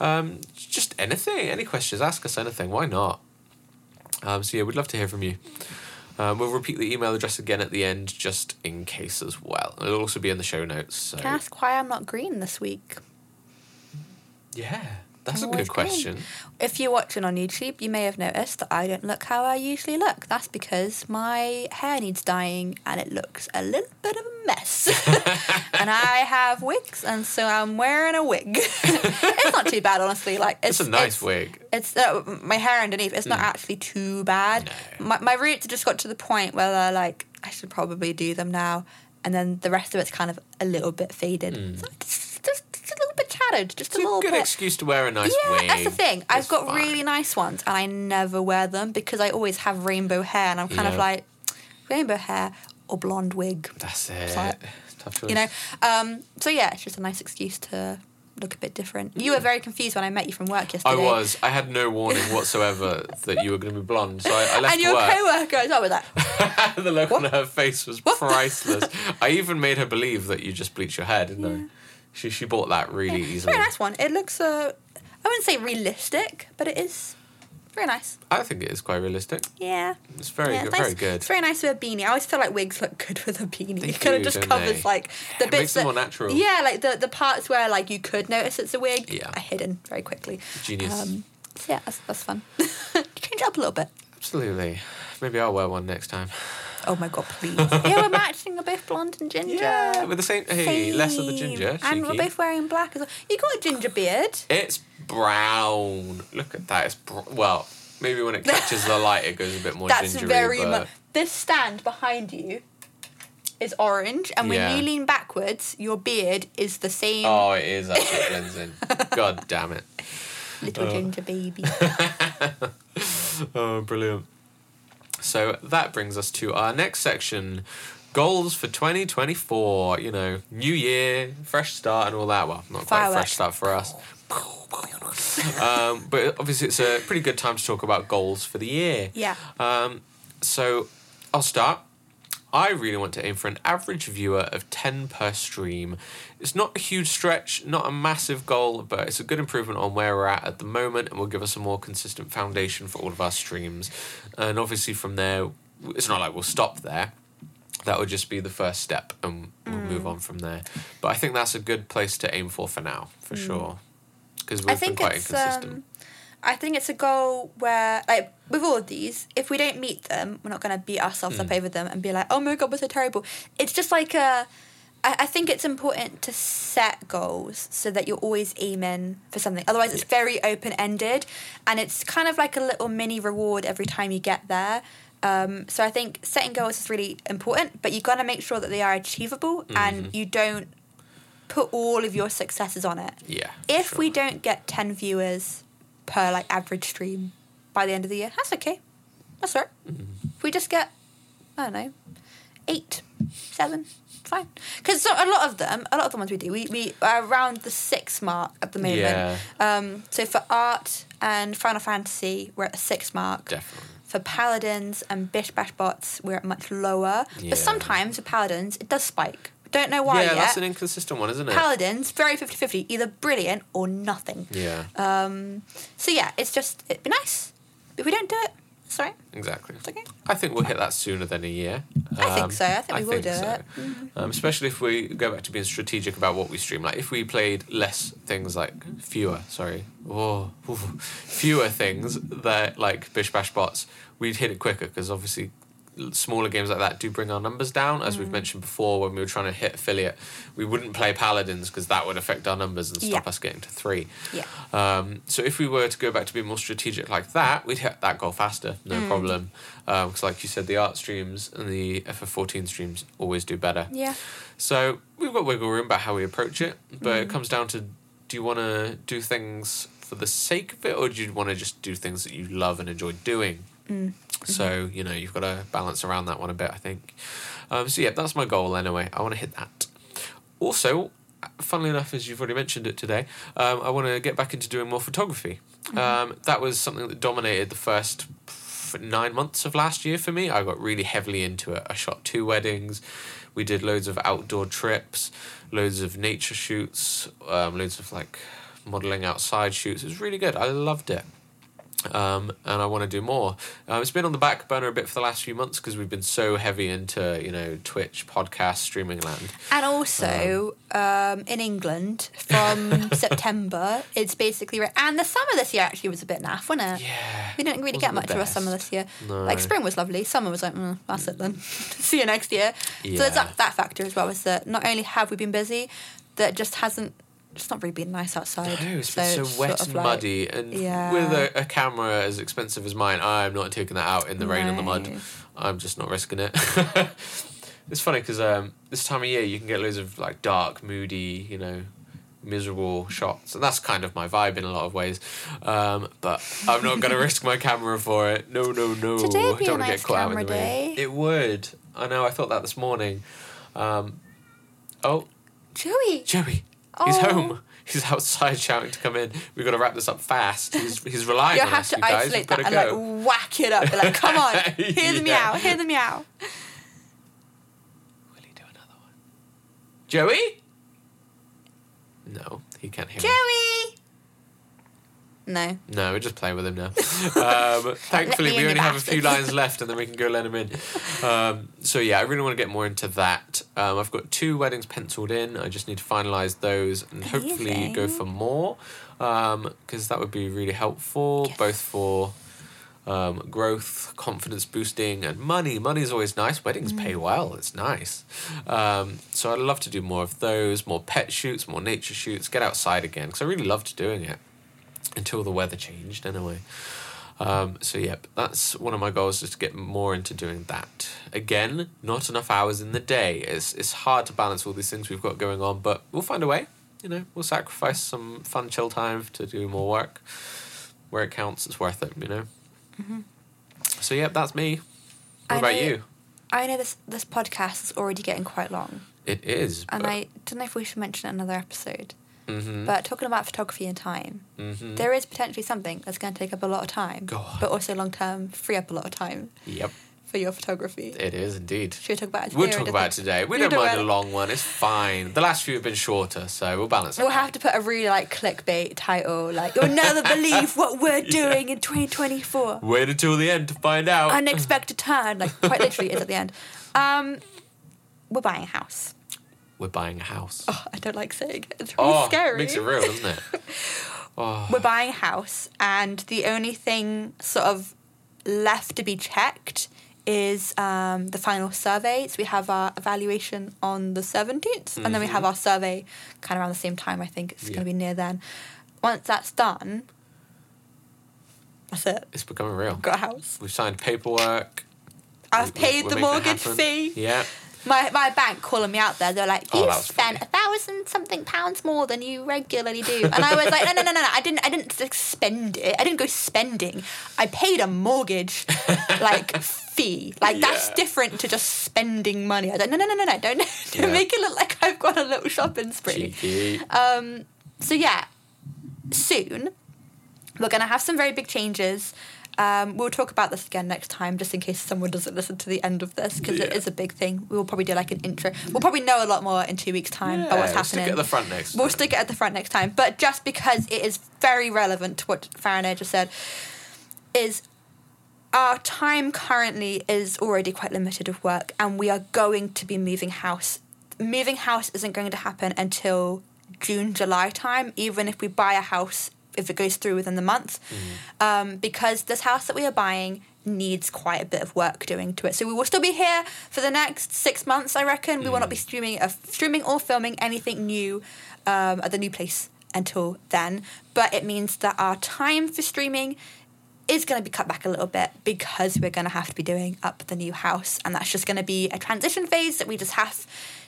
um, just anything. Any questions? Ask us anything. Why not? Um, so yeah, we'd love to hear from you. Um, we'll repeat the email address again at the end, just in case as well. It'll also be in the show notes. So Can I ask why I'm not green this week? yeah, that's a good question. If you're watching on YouTube, you may have noticed that I don't look how I usually look. That's because my hair needs dyeing and it looks a little bit of a mess. (laughs) and I have wigs, and so I'm wearing a wig. (laughs) it's not too bad, honestly. Like It's, it's, a nice it's, wig. It's uh, my hair underneath. It's not actually too bad. No. My my roots just got to the point where they're like, I should probably do them now, and then the rest of it's kind of a little bit faded. So just, just a little bit just It's a a good bit. excuse to wear a nice yeah, wig. that's the thing. I've got fine. really nice ones, and I never wear them because I always have rainbow hair, and I'm kind of like rainbow hair or blonde wig. That's it. like- Tough choice. You know. Um, so yeah, it's just a nice excuse to look a bit different. You were very confused when I met you from work yesterday. I was. I had no warning whatsoever (laughs) that you were going to be blonde, so I, I left and your work. co-worker as well with (laughs) that. the look on her face was (laughs) What? priceless. I even made her believe that you just bleach your hair, didn't I? She she bought that really a easily. very nice one. It looks, uh, I wouldn't say realistic, but it is very nice. I think it is quite realistic. Yeah. It's very yeah, good. it's Very good. It's very nice with a beanie. I always feel like wigs look good with a beanie. They it kind of just covers they? like the it bits makes them that, more natural. Yeah, like the the parts where like you could notice it's a wig Yeah. are hidden very quickly. Genius. Um, so yeah, that's, that's fun. (laughs) Change it up a little bit. Absolutely. Maybe I'll wear one next time. Oh my god, please. yeah, we're (laughs) matching. We're both blonde and ginger. Yeah, with the same. Hey, less of the Same. ginger. And we're both wearing black as well. You got a ginger beard. It's brown. Look at that. It's br- well, maybe when it (laughs) catches the light, it goes a bit more That's gingery. very but much. This stand behind you is orange, and when Yeah. you lean backwards, your beard is the same Oh, it is actually (laughs) in. God damn it. little oh. ginger baby. Oh, brilliant. So that brings us to our next section goals for 2024. You know, new year, fresh start, and all that. Well, not quite a fresh start for us. um, but obviously, it's a pretty good time to talk about goals for the year. Yeah. Um, so I'll start. I really want to aim for an average viewer of 10 per stream. It's not a huge stretch, not a massive goal, but it's a good improvement on where we're at at the moment and will give us a more consistent foundation for all of our streams. And obviously, from there, it's not like we'll stop there. That would just be the first step and we'll Mm. move on from there. But I think that's a good place to aim for for now, for sure. Because we've Mm. Been quite it's inconsistent. um, I think it's a goal where, like, with all of these, if we don't meet them, we're not going to beat ourselves Hmm. up over them and be like, "Oh my god, we're so terrible." It's just like a. I I think it's important to set goals so that you're always aiming for something. Otherwise, it's very open ended, and it's kind of like a little mini reward every time you get there. Um, so I think setting goals is really important, but you've got to make sure that they are achievable Mm-hmm. and you don't put all of your successes on it yeah. if sure. we don't get 10 viewers per like average stream by the end of the year that's okay that's all right Mm-hmm. if we just get i don't know eight seven fine because so a lot of them a lot of the ones we do we, we are around the six mark at the moment Yeah. um, so for art and final fantasy we're at the six mark Definitely. for paladins and bish bash bots we're at much lower Yeah. but sometimes with paladins it does spike don't know why yeah, yet that's an inconsistent one, isn't it? paladins very 50-50 either brilliant or nothing yeah. um, so yeah, it's just it'd be nice if we don't do it. Sorry, Exactly. it's okay. I think we'll hit that sooner than a year. I think Um, so. I think we will do it. Mm-hmm. Um, especially if we go back to being strategic about what we stream. Like if we played less things like fewer, sorry, oh, oof, fewer things that like Bish Bash bots, we'd hit it quicker because obviously smaller games like that do bring our numbers down. As Mm. we've mentioned before, when we were trying to hit affiliate, we wouldn't play paladins because that would affect our numbers and stop Yeah. us getting to three. Yeah. Um, so if we were to go back to being more strategic like that, we'd hit that goal faster, no Mm. problem. Because like you said, the art streams and the FF14 streams always do better. Yeah. So we've got wiggle room about how we approach it, but Mm. it comes down to do you want to do things for the sake of it, or do you want to just do things that you love and enjoy doing? Mm. So you know you've got to balance around that one a bit, I think. Um, so yeah, that's my goal anyway. I want to hit that. Also, funnily enough, as you've already mentioned it today, um, I want to get back into doing more photography. Um, that was something that dominated the first nine months of last year for me. I got really heavily into it. I shot two weddings. We did loads of outdoor trips, loads of nature shoots, um, loads of like modeling outside shoots. It was really good. I loved it um, and I want to do more. Um, it's been on the back burner a bit for the last few months because we've been so heavy into you know Twitch, podcast, streaming land. And also, um, in England, from (laughs) September, it's basically re- and the summer this year actually was a bit naff, wasn't it? Yeah, We didn't really get much of a summer this year. No. Like spring was lovely, summer was like, mm, that's it then. (laughs) See you next year. So there's that, that factor as well. Is that not only have we been busy, that just hasn't, it's not really been nice outside. No, it's been so, it's wet and like- muddy, and Yeah. with a, a camera as expensive as mine, I'm not taking that out in the rain and the mud. I'm just not risking it. (laughs) it's funny because um, this time of year you can get loads of like dark, moody, you know, miserable shots, and that's kind of my vibe in a lot of ways. Um, but I'm not going (laughs) to risk my camera for it. No, no, no. Today would be I don't a nice get caught out in camera the rain. day. It would. I know. I thought that this morning. Um, oh, Joey. Joey. He's Oh. home. (laughs) He's outside shouting to come in. We've got to wrap this up fast. He's, he's relying You on have us, to you guys. isolate We've that to and go. like whack it up. Be like, come on, (laughs) hear the Yeah. meow, hear the meow. Will he do another one? Joey? No, he can't hear me. No. No, we're just playing with him now. (laughs) Um, thankfully, we only have a few lines left, and then we can go let him in. Um, so yeah, I really want to get more into that. Um, I've got two weddings penciled in. I just need to finalize those and hopefully go for more, because that would be really helpful, Yes. both for um, growth, confidence boosting, and money. Money is always nice. Weddings pay Mm. well. It's nice. Um, so I'd love to do more of those, more pet shoots, more nature shoots, get outside again, because I really loved doing it until the weather changed anyway. Um, so yep, that's one of my goals is to get more into doing that. Again, not enough hours in the day. It's it's hard to balance all these things we've got going on, but we'll find a way. You know, we'll sacrifice some fun chill time to do more work. Where it counts, it's worth it. You know. So yep, that's me. What I about know- you? I know this this podcast is already getting quite long, It is. and I don't know if we should mention another episode. Mhm. But talking about photography and time, Mhm. there is potentially something that's going to take up a lot of time, but also long term free up a lot of time Yep, for your photography. it is indeed. Should we talk about it today? We'll talk about it today. We don't mind a long one. It's fine. The last few have been shorter, so we'll balance it. We'll have to put a really like clickbait title, like "You'll never (laughs) believe what we're doing in 2024." Wait until the end to find out. Unexpected turn, like quite literally is at the end. (laughs) Um, we're buying a house. We're buying a house. Oh, I don't like saying it. It's really oh, scary. makes it real, doesn't it? (laughs) Oh, We're buying a house, and the only thing sort of left to be checked is um, the final survey. So we have our evaluation on the 17th, and then we have our survey kind of around the same time. I think it's going to be near then. Once that's done, that's it. it's becoming real. Got a house. We've signed paperwork. I've We- paid we're the it mortgage fee. Yeah. My my bank calling me out there. They're like, Oh, you was spent a thousand something pounds more than you regularly do, and I was like, no, no, no, no, no. I didn't. I didn't spend it. I didn't go spending. I paid a mortgage like (laughs) fee. Like that's different to just spending money. I was like, no, no, no, no, no. Don't, (laughs) don't Yeah. make it look like I've got a little shopping spree. Cheeky. Um, so yeah, soon we're gonna have some very big changes. Um, we'll talk about this again next time, just in case someone doesn't listen to the end of this, because it Yeah. is a big thing. We will probably do like an intro. We'll probably know a lot more in two weeks' time about what's Yeah, stick happening. it at the front next We'll stick it at the front next time. But just because it is very relevant to what Farron just said, is our time currently is already quite limited of work, and we are going to be moving house. Moving house isn't going to happen until June, July time, even if we buy a house, if it goes through within the month, um, because this house that we are buying needs quite a bit of work doing to it. So we will still be here for the next six months, I reckon. We will not be streaming, uh, streaming or filming anything new um, at the new place until then. But it means that our time for streaming is going to be cut back a little bit because we're going to have to be doing up the new house and that's just going to be a transition phase that we just have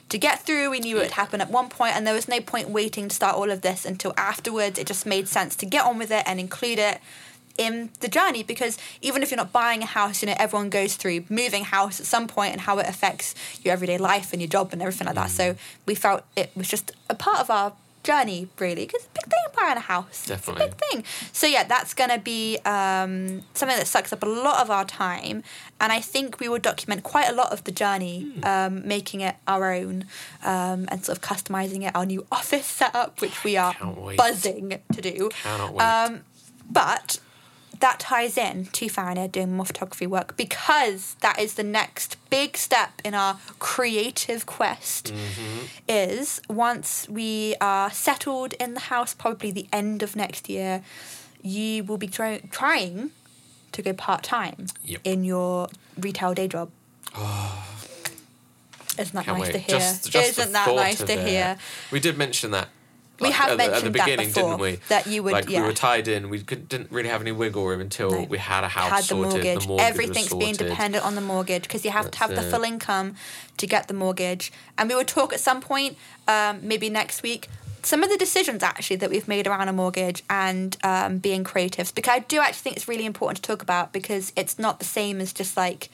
to get through we knew it would happen at one point and there was no point waiting to start all of this until afterwards. It just made sense to get on with it and include it in the journey because even if you're not buying a house you know everyone goes through moving house at some point and how it affects your everyday life and your job and everything like that. Mm. So we felt it was just a part of our journey really because it's a big thing buying a house Definitely. it's a big thing so yeah that's going to be um, something that sucks up a lot of our time and i think we will document quite a lot of the journey Hmm. um, making it our own um, and sort of customizing it our new (laughs) office setup which we are buzzing to do Cannot wait. um, but that ties in to Farina doing more photography work because that is the next big step in our creative quest. Mm-hmm. Is once we are settled in the house, probably the end of next year, you will be try- trying to go part time Yep. in your retail day job. (sighs) Isn't that Can't nice wait. to hear? Just, just Isn't that nice to it. hear? We did mention that. We like, have at, the- at mentioned the that beginning, before, didn't we? that you would- like yeah. we were tied in. We could, didn't really have any wiggle room until No. we had a house had the sorted. mortgage. The mortgage Everything's being dependent on the mortgage because you have to have That's the full income to get the mortgage. And we would talk at some point, um, maybe next week, some of the decisions actually that we've made around a mortgage and um, being creatives. Because I do actually think it's really important to talk about because it's not the same as just like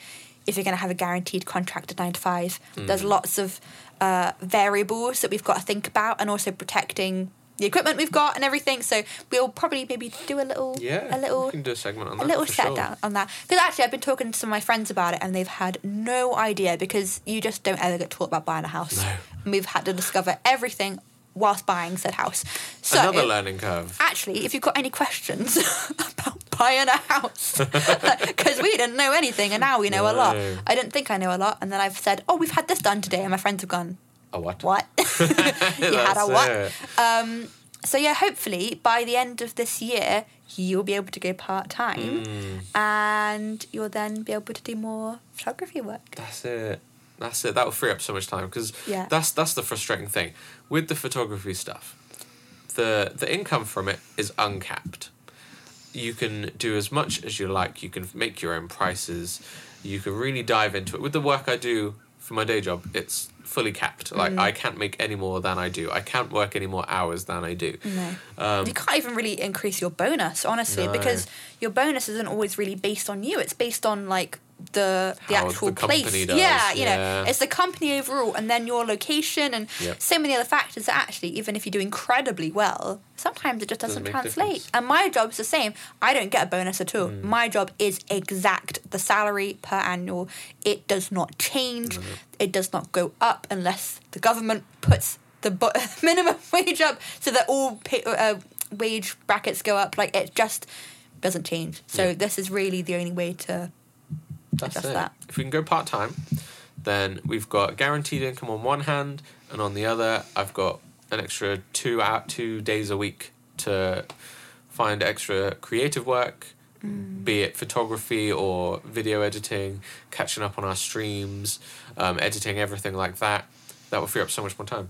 if you're going to have a guaranteed contract at nine to five. There's Mm. lots of uh, variables that we've got to think about and also protecting the equipment we've got and everything. So we'll probably maybe do a little, Yeah, a little do a segment on that. a little set sure. down on that because actually I've been talking to some of my friends about it and they've had no idea because you just don't ever get taught about buying a house. No. And we've had to discover everything whilst buying said house. So Another learning curve. actually, if you've got any questions (laughs) about buying a house, (laughs) because we didn't know anything and now we know a lot. I didn't think I know a lot, and then I've said, "Oh, we've had this done today," and my friends have gone, A what? "What? (laughs) you had a what?" Um, so yeah, hopefully by the end of this year, you'll be able to go part time, Mm. and you'll then be able to do more photography work. That's it. That's it. That will free up so much time because Yeah. that's that's the frustrating thing with the photography stuff. The the income from it is uncapped. You can do as much as you like. You can make your own prices. You can really dive into it. With the work I do for my day job, it's fully capped. Like Mm. I can't make any more than I do. I can't work any more hours than I do. No. Um, you can't even really increase your bonus, honestly, No. because your bonus isn't always really based on you. It's based on like the the How actual the place. does, Yeah, you yeah. know, it's the company overall, and then your location, and Yep. so many other factors that actually, even if you do incredibly well, sometimes it just doesn't, Doesn't translate. difference. And my job's the same. I don't get a bonus at Mm. all. My job is exact. The salary per annual, it does not change. Mm-hmm. It does not go up unless the government puts the bu- (laughs) minimum wage up so that all pay, uh, wage brackets go up. Like it just doesn't change. So Yeah. this is really the only way to That's adjust it. that. If we can go part time, then we've got guaranteed income on one hand, and on the other, I've got an extra two out two days a week to find extra creative work, Mm. be it photography or video editing, catching up on our streams, um, editing everything like that. That will free up so much more time.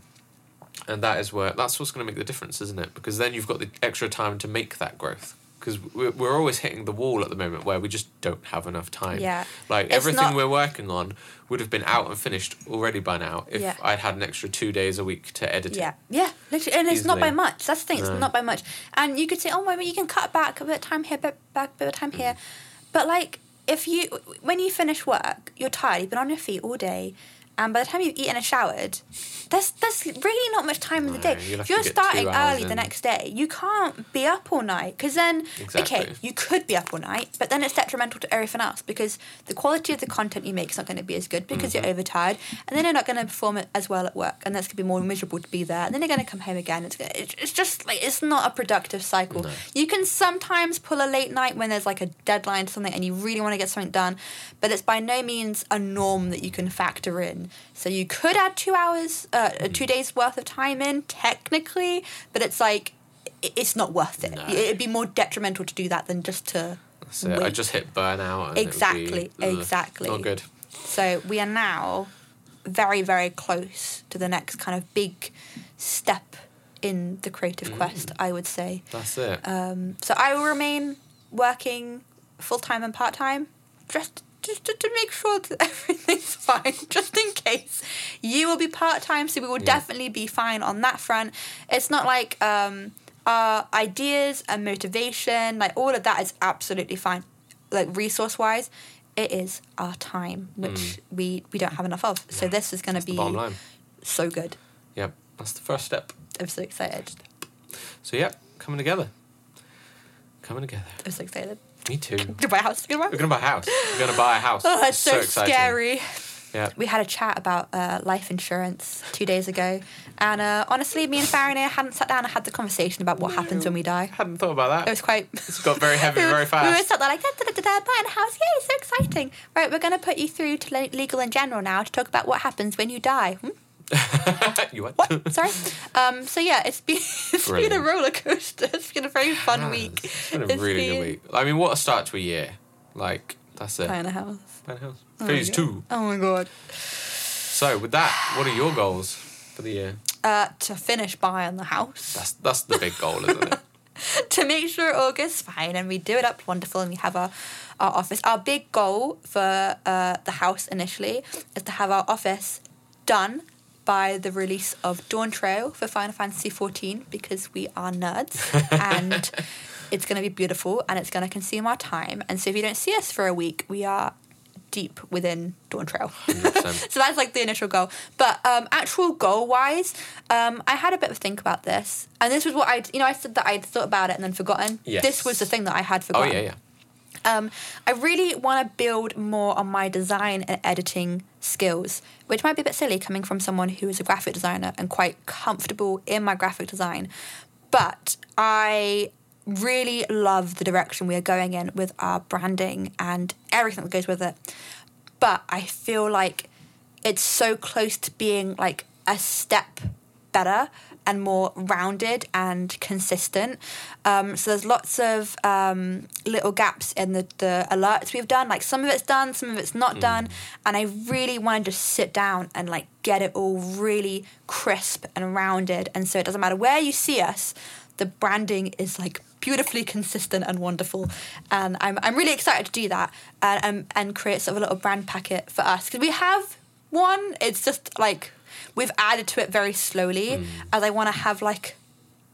And that is where that's what's going to make the difference, isn't it? Because then you've got the extra time to make that growth. Because we're, we're always hitting the wall at the moment where we just don't have enough time. Yeah. Like It's everything not- we're working on would have been out and finished already by now if Yeah. I'd had an extra two days a week to edit Yeah, it. yeah, Yeah. literally, and it's not by much. That's the thing; it's No. not by much. And you could say, "Oh, well, you can cut back a bit of time here, bit back a bit of time here," Mm. but like if you, when you finish work, you're tired. You've been on your feet all day, and by the time you've eaten and showered, there's there's really not much time in the No, day. you'll if you're starting early the next day, you can't be up all night because then, okay, you could be up all night, but then it's detrimental to everything else because the quality of the content you make is not going to be as good because Mm-hmm. you're overtired, and then you're not going to perform as well at work, and that's going to be more miserable to be there. And then you're going to come home again. It's it's it's just like it's not a productive cycle. No. You can sometimes pull a late night when there's like a deadline to something and you really want to get something done, but it's by no means a norm that you can factor in. So you could add two hours, uh, Mm. two days worth of time in technically, but it's like it's not worth it. No. It'd be more detrimental to do that than just to. So I just hit burnout. And it would be, Exactly, ugh, exactly. Not good. So we are now very, very close to the next kind of big step in the creative Mm. quest, I would say. That's it. Um, so I will remain working full time and part time, just just to, to make sure that (laughs) everything's fine, just in case. You will be part time, so we will Yeah. definitely be fine on that front. It's not like um, our ideas and motivation, like all of that, is absolutely fine. Like resource wise, it is our time, which we we don't have enough of. So this is going to Mm. Be so good. Yep. That's the first step. I'm so excited. So yep, coming together. Coming together. I'm so excited. Me too. Goodbye, house. Goodbye. We're gonna buy a house. We're gonna buy a house. (laughs) Oh, that's so, exciting. scary. Yeah. We had a chat about uh, life insurance two days ago, and uh, honestly, me and Farina hadn't sat down and had the conversation about what happens when we die. Hadn't thought about that. It was quite. It's got very heavy (laughs) we were- very We were fast. sat there like da da da da, da buying a house. Yay, so exciting! Right, we're going to put you through to legal and general now to talk about what happens when you die. Hmm? (laughs) you what? What? Sorry. Um. So yeah, it's been (laughs) it's been a Brilliant. roller coaster. It's been a very fun week. It's been a It's really been- good week. I mean, what a start to a year. Like that's it. Buying a house. Buying a house. Oh Phase two. Oh my god. So with that, what are your goals for the year? Uh, to finish buying the house. That's that's the big goal, isn't it? (laughs) to make sure August's fine and we do it up wonderful and we have our, our office. Our big goal for uh, the house initially is to have our office done by the release of Dawn Trail for Final Fantasy XIV because we are nerds (laughs) and it's going to be beautiful and it's going to consume our time. And so if you don't see us for a week, we are deep within Dawn Trail. (laughs) so that's like the initial goal. But um, actual goal wise, um, I had a bit of a think about this, and this was what I, you know, I said that I'd thought about it and then forgotten. Yes. This was the thing that I had forgotten. oh yeah, yeah. Um, I really want to build more on my design and editing skills, which might be a bit silly coming from someone who is a graphic designer and quite comfortable in my graphic design. But I really love the direction we are going in with our branding and everything that goes with it. But I feel like it's so close to being like a step better and more rounded and consistent. Um, so there's lots of um, little gaps in the, the alerts we've done. Like some of it's done, some of it's not done. And I really want to just sit down and like get it all really crisp and rounded. And so it doesn't matter where you see us, the branding is like beautifully consistent and wonderful. And I'm, I'm really excited to do that and, and, and create sort of a little brand packet for us. Because we have one, it's just like we've added to it very slowly as I want to have like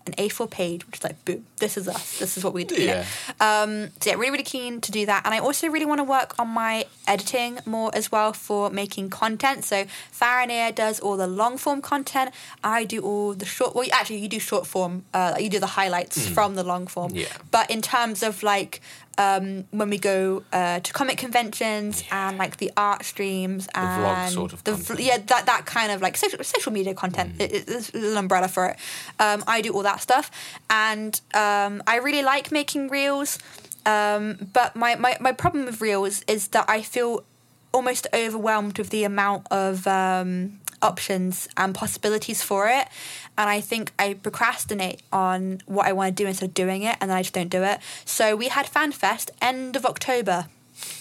an A4 page, which is like, boom, this is us. This is what we do. Yeah. Um, so yeah, really, really keen to do that. And I also really want to work on my editing more as well for making content. So Farinir does all the long form content. I do all the short. Well, actually, you do short form. Uh, you do the highlights from the long form. Yeah. But in terms of like um, when we go uh, to comic conventions and like the art streams and vlog sort of the yeah that that kind of like social social media content Mm. it, it's an umbrella for it. Um, I do all that stuff, and um, I really like making reels. Um, but my, my my problem with reels is that I feel almost overwhelmed with the amount of um, options and possibilities for it. And I think I procrastinate on what I want to do instead of doing it, and then I just don't do it. So we had FanFest end of October.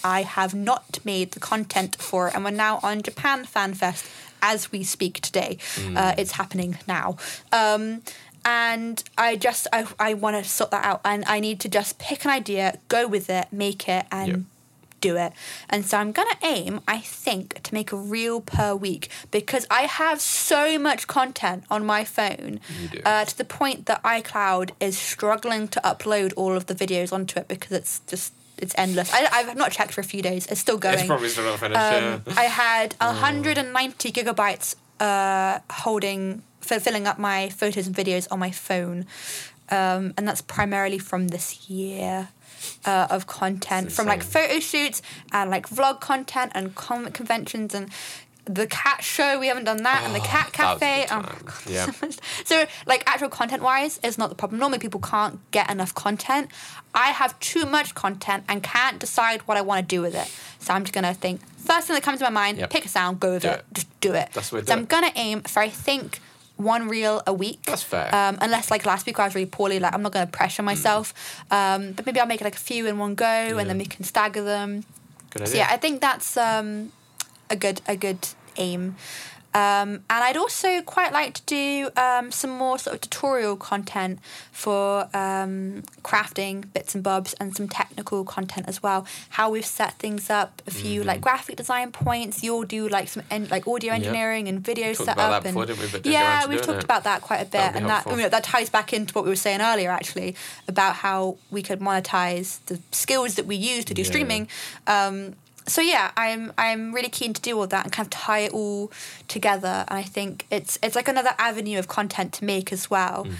I have not made the content for it, and we're now on Japan FanFest as we speak today. Uh, it's happening now. Um, and I just I, I want to sort that out, and I need to just pick an idea, go with it, make it, and Yep. Do it. And so I'm gonna aim, I think, to make a reel per week because I have so much content on my phone uh, to the point that iCloud is struggling to upload all of the videos onto it because it's just it's endless. I, I've not checked for a few days. It's still going. It's probably still not finished. Um, yeah. I had (laughs) 190 gigabytes uh, holding, filling up my photos and videos on my phone. Um, and that's primarily from this year uh, of content, from like photo shoots and like vlog content and comic conventions and the cat show. We haven't done that, and the cat was a cafe. Oh. God, Yeah. (laughs) so like, actual content wise, is not the problem. Normally, people can't get enough content. I have too much content and can't decide what I want to do with it. So, I'm just going to think first thing that comes to my mind, Yep. pick a sound, go with Do it. it. Just do it. That's to so, do I'm going to aim for, I think, one reel a week. That's fair. Um, unless, like, last week I was really poorly, like, I'm not going to pressure myself. Um, but maybe I'll make like a few in one go Yeah. and then we can stagger them. Good So yeah, I think that's um, a good a good aim. Um, and I'd also quite like to do um, some more sort of tutorial content for um, crafting bits and bobs and some technical content as well. How we've set things up, a few like graphic design points. You'll do like some en- like audio Mm-hmm. Yep. engineering and video We setup. about and before, didn't we? Yeah, we've talked it. about that quite a bit, and that you know, that ties back into what we were saying earlier actually about how we could monetize the skills that we use to do Yeah. streaming. Um, so yeah, I'm I'm really keen to do all that and kind of tie it all together. And I think it's it's like another avenue of content to make as well, Mm.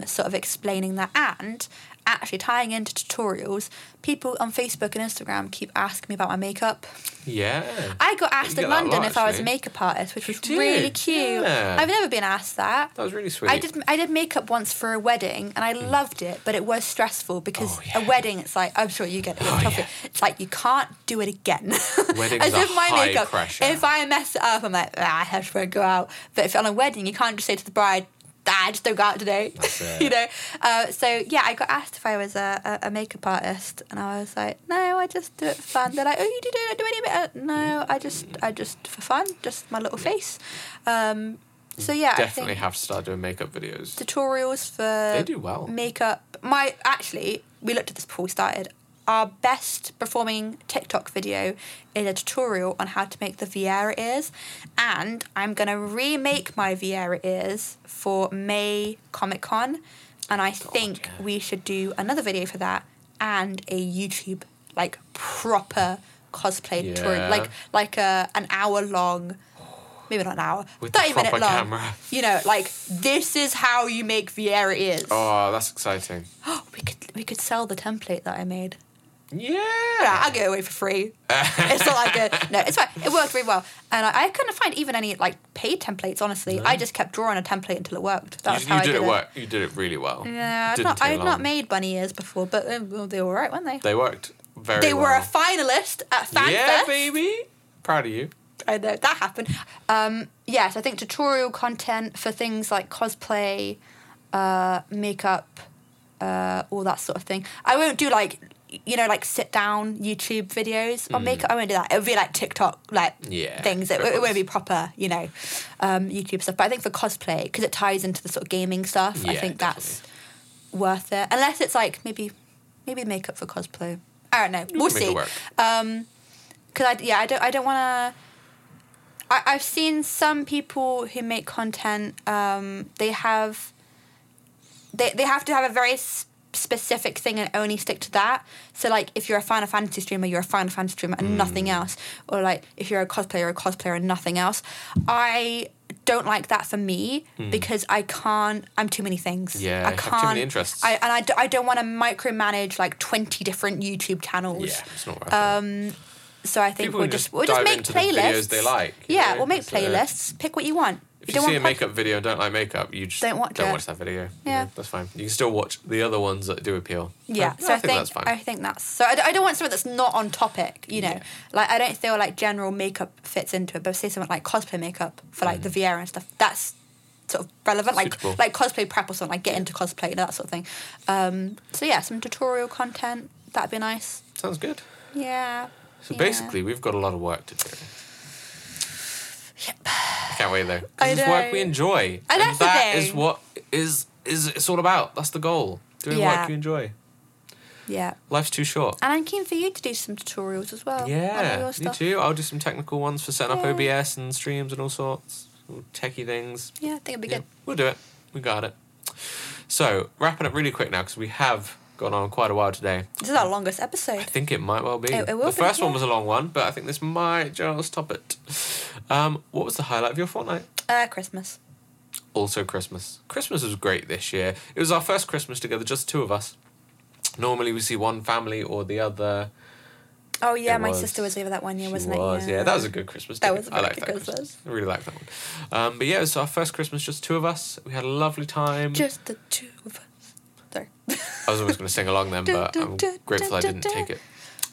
um, sort of explaining that and actually tying into tutorials. People on Facebook and Instagram keep asking me about my makeup. Yeah. I got asked in London lot, if I was a makeup artist, which was really cute. yeah. I've never been asked that. That was really sweet. I did I did makeup once for a wedding and I loved it, but it was stressful because Oh, yeah. a wedding it's like I'm sure you get it. Oh, yeah. It's like you can't do it again. (laughs) Weddings As if my high makeup pressure. if I mess it up, I'm like, ah, I have won't go out. But if on a wedding, you can't just say to the bride, I just don't go out today. (laughs) You know? Uh, so yeah, I got asked if I was a, a, a makeup artist and I was like, No, I just do it for fun. They're like, Oh you do do, do any makeup? No, I just I just for fun, just my little face. Um, so yeah, I Definitely think have to start doing makeup videos. tutorials for They do well. makeup. My actually, we looked at this before we started. Our best performing TikTok video is a tutorial on how to make the Viera ears, and I'm gonna remake my Viera ears for May Comic Con, and I think yeah. we should do another video for that and a YouTube like proper cosplay tutorial, Yeah. like like a an hour long. Maybe not an hour, With thirty minute long. camera. You know, like this is how you make Viera ears. Oh, that's exciting. Oh, (gasps) we could we could sell the template that I made. Yeah. I'll get away for free. (laughs) it's not like a no. It's fine. It worked really well, and I, I couldn't find even any like paid templates. Honestly, I just kept drawing a template until it worked. That's you, how you I did did it work. You did it really well. Yeah, I've Didn't not, take not long. made bunny ears before, but uh, well, they were alright, weren't they? They worked very They well. were a finalist at FanFest. Yeah, baby. Proud of you. I know that happened. Um, yes, I think tutorial content for things like cosplay, uh, makeup, uh, all that sort of thing. I won't do like you know like sit down YouTube videos on makeup. I won't do that. It would be like TikTok like Mm. Yeah, things. It, it won't be proper you know um, YouTube stuff. But I think for cosplay because it ties into the sort of gaming stuff. I Yeah, think that's worth it. Unless it's like maybe maybe makeup for cosplay. I don't know. We'll Make see because I yeah I don't I don't want to. I I've seen some people who make content. Um, they have they they have to have a very s- specific thing and only stick to that. So like if you're a Final Fantasy streamer, you're a Final Fantasy streamer and Mm. nothing else. Or like if you're a cosplayer, a cosplayer and nothing else. I don't like that for me because I can't. I'm too many things. Yeah, I can't. too many interests. I, and I, d- I don't want to micromanage like 20 different YouTube channels. Yeah, it's not worth Um. So I think People we'll just, just we'll just make into the playlists. videos they like, Yeah, know? we'll make uh, playlists. Pick what you want. If you don't see a makeup video and don't like makeup, you just Don't watch don't it. watch that video. You Yeah. that's fine. You can still watch the other ones that do appeal. Yeah, I, so I, I think, that's fine. I think that's so. I don't want something that's not on topic. You know, Yeah. like I don't feel like general makeup fits into it. But say something like cosplay makeup for like the Viera and stuff. That's sort of relevant. Like Mm. Suitable. like cosplay prep or something. Like get into cosplay, you know, that sort of thing. Um, so yeah, some tutorial content that'd be nice. Sounds good. Yeah. So Yeah. basically, we've got a lot of work to do. Yep. Can't wait though. 'cause I it's work we enjoy. And the that is what is is it's all about. That's the goal. Doing Yeah. work you enjoy. Yeah. Life's too short. And I'm keen for you to do some tutorials as well. Yeah, me too. I'll do some technical ones for setting up OBS and streams and all sorts. All techie things. Yeah, I think it'd be Yeah, good. we'll do it. We got it. So, wrapping up really quick now because we have gone on quite a while today. This is our longest episode. I think it might well be. It- it will the be, first one was a long one, but I think this might just top it. Um, what was the highlight of your fortnight? Uh, Christmas. Also, Christmas. Christmas was great this year. It was our first Christmas together, just two of us. Normally, we see one family or the other. Oh yeah, It my was. sister was over that one year, wasn't was, it? yeah. That was a good Christmas. That was a I very like good that Christmas. I really like that one. Um, but yeah, it was our first Christmas, just two of us. We had a lovely time. Just the two of us. Sorry. (laughs) I was always going to sing along then, (laughs) but I'm grateful I didn't take it.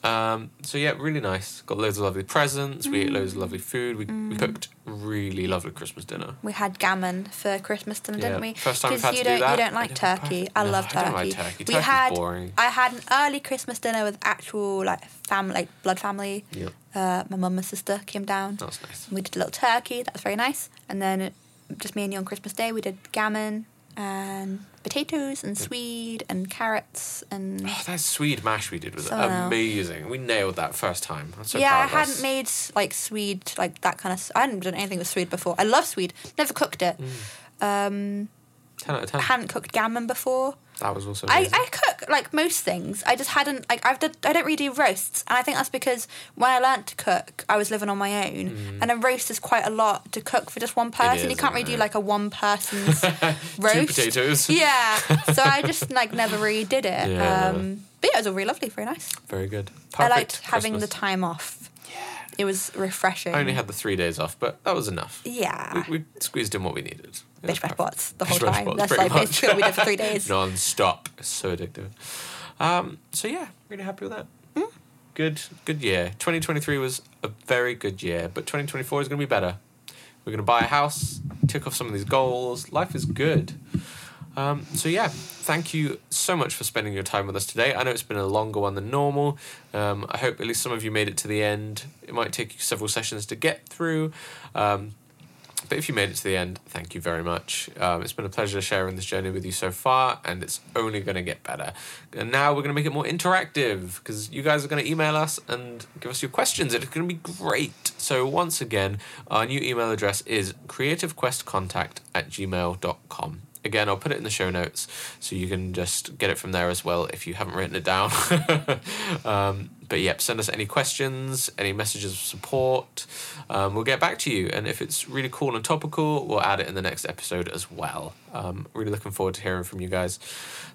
Um, so yeah, really nice. Got loads of lovely presents. We ate loads of lovely food. We, Mm. we cooked really lovely Christmas dinner. We had gammon for Christmas dinner, Yeah, didn't we? first time we've had you to do don't, that. You don't I like don't- turkey. I no, love I turkey. don't like turkey. We Turkey's had. boring. I had an early Christmas dinner with actual like family, like blood family. Yeah, Uh, my mum and sister came down. that was nice. We did a little turkey. That was very nice. And then just me and you on Christmas Day, we did gammon and potatoes and swede and carrots and. Oh, that Swede mash we did was else. amazing. We nailed that first time. So yeah, I proud of us. hadn't made like swede like that kind of. I hadn't done anything with swede before. I love swede. Never cooked it. Mm. Um, 10 out of 10. I hadn't cooked gammon before. That was also I. I cook like most things. I just hadn't like I've done, I don't really do roasts, and I think that's because when I learnt to cook, I was living on my own, and a roast is quite a lot to cook for just one person. you can't really isn't do like a one person's (laughs) roast. Two potatoes. Yeah, so I just (laughs) like never really did it. Yeah. Um, but yeah, it was all really lovely, very nice. Very good. I liked Perfect having the time off. It was refreshing. I only had the three days off, but that was enough. yeah. We, we squeezed in what we needed. Bish Bash Bots the whole Bish time. bots, That's like much. basically what we did for three days. (laughs) Non-stop. It's so addictive. Um, so yeah, really happy with that. Mm. Good, good year. 2023 was a very good year, but 2024 is going to be better. We're going to buy a house, tick off some of these goals. Life is good. Um, so yeah, thank you so much for spending your time with us today. I know it's been a longer one than normal. Um, I hope at least some of you made it to the end. It might take you several sessions to get through. Um, but if you made it to the end, thank you very much. Um, it's been a pleasure sharing this journey with you so far, and it's only going to get better. And now we're going to make it more interactive because you guys are going to email us and give us your questions. It's going to be great. So, once again, our new email address is creativequestcontact at gmail.com. Again, I'll put it in the show notes so you can just get it from there as well if you haven't written it down. (laughs) um, but yep, send us any questions, any messages of support. Um, we'll get back to you. And if it's really cool and topical, we'll add it in the next episode as well. Um, really looking forward to hearing from you guys.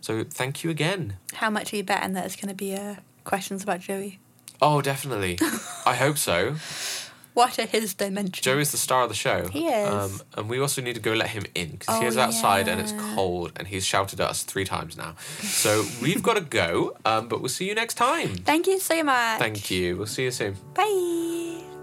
So thank you again. How much are you betting that it's going to be uh, questions about Joey? Oh, definitely. (laughs) I hope so. What are his dimensions? Joe is the star of the show. He is. Um, and we also need to go let him in because he Oh, is outside and it's cold and he's shouted at us three times now. So we've got to go, um, but we'll see you next time. Thank you so much. Thank you. We'll see you soon. Bye.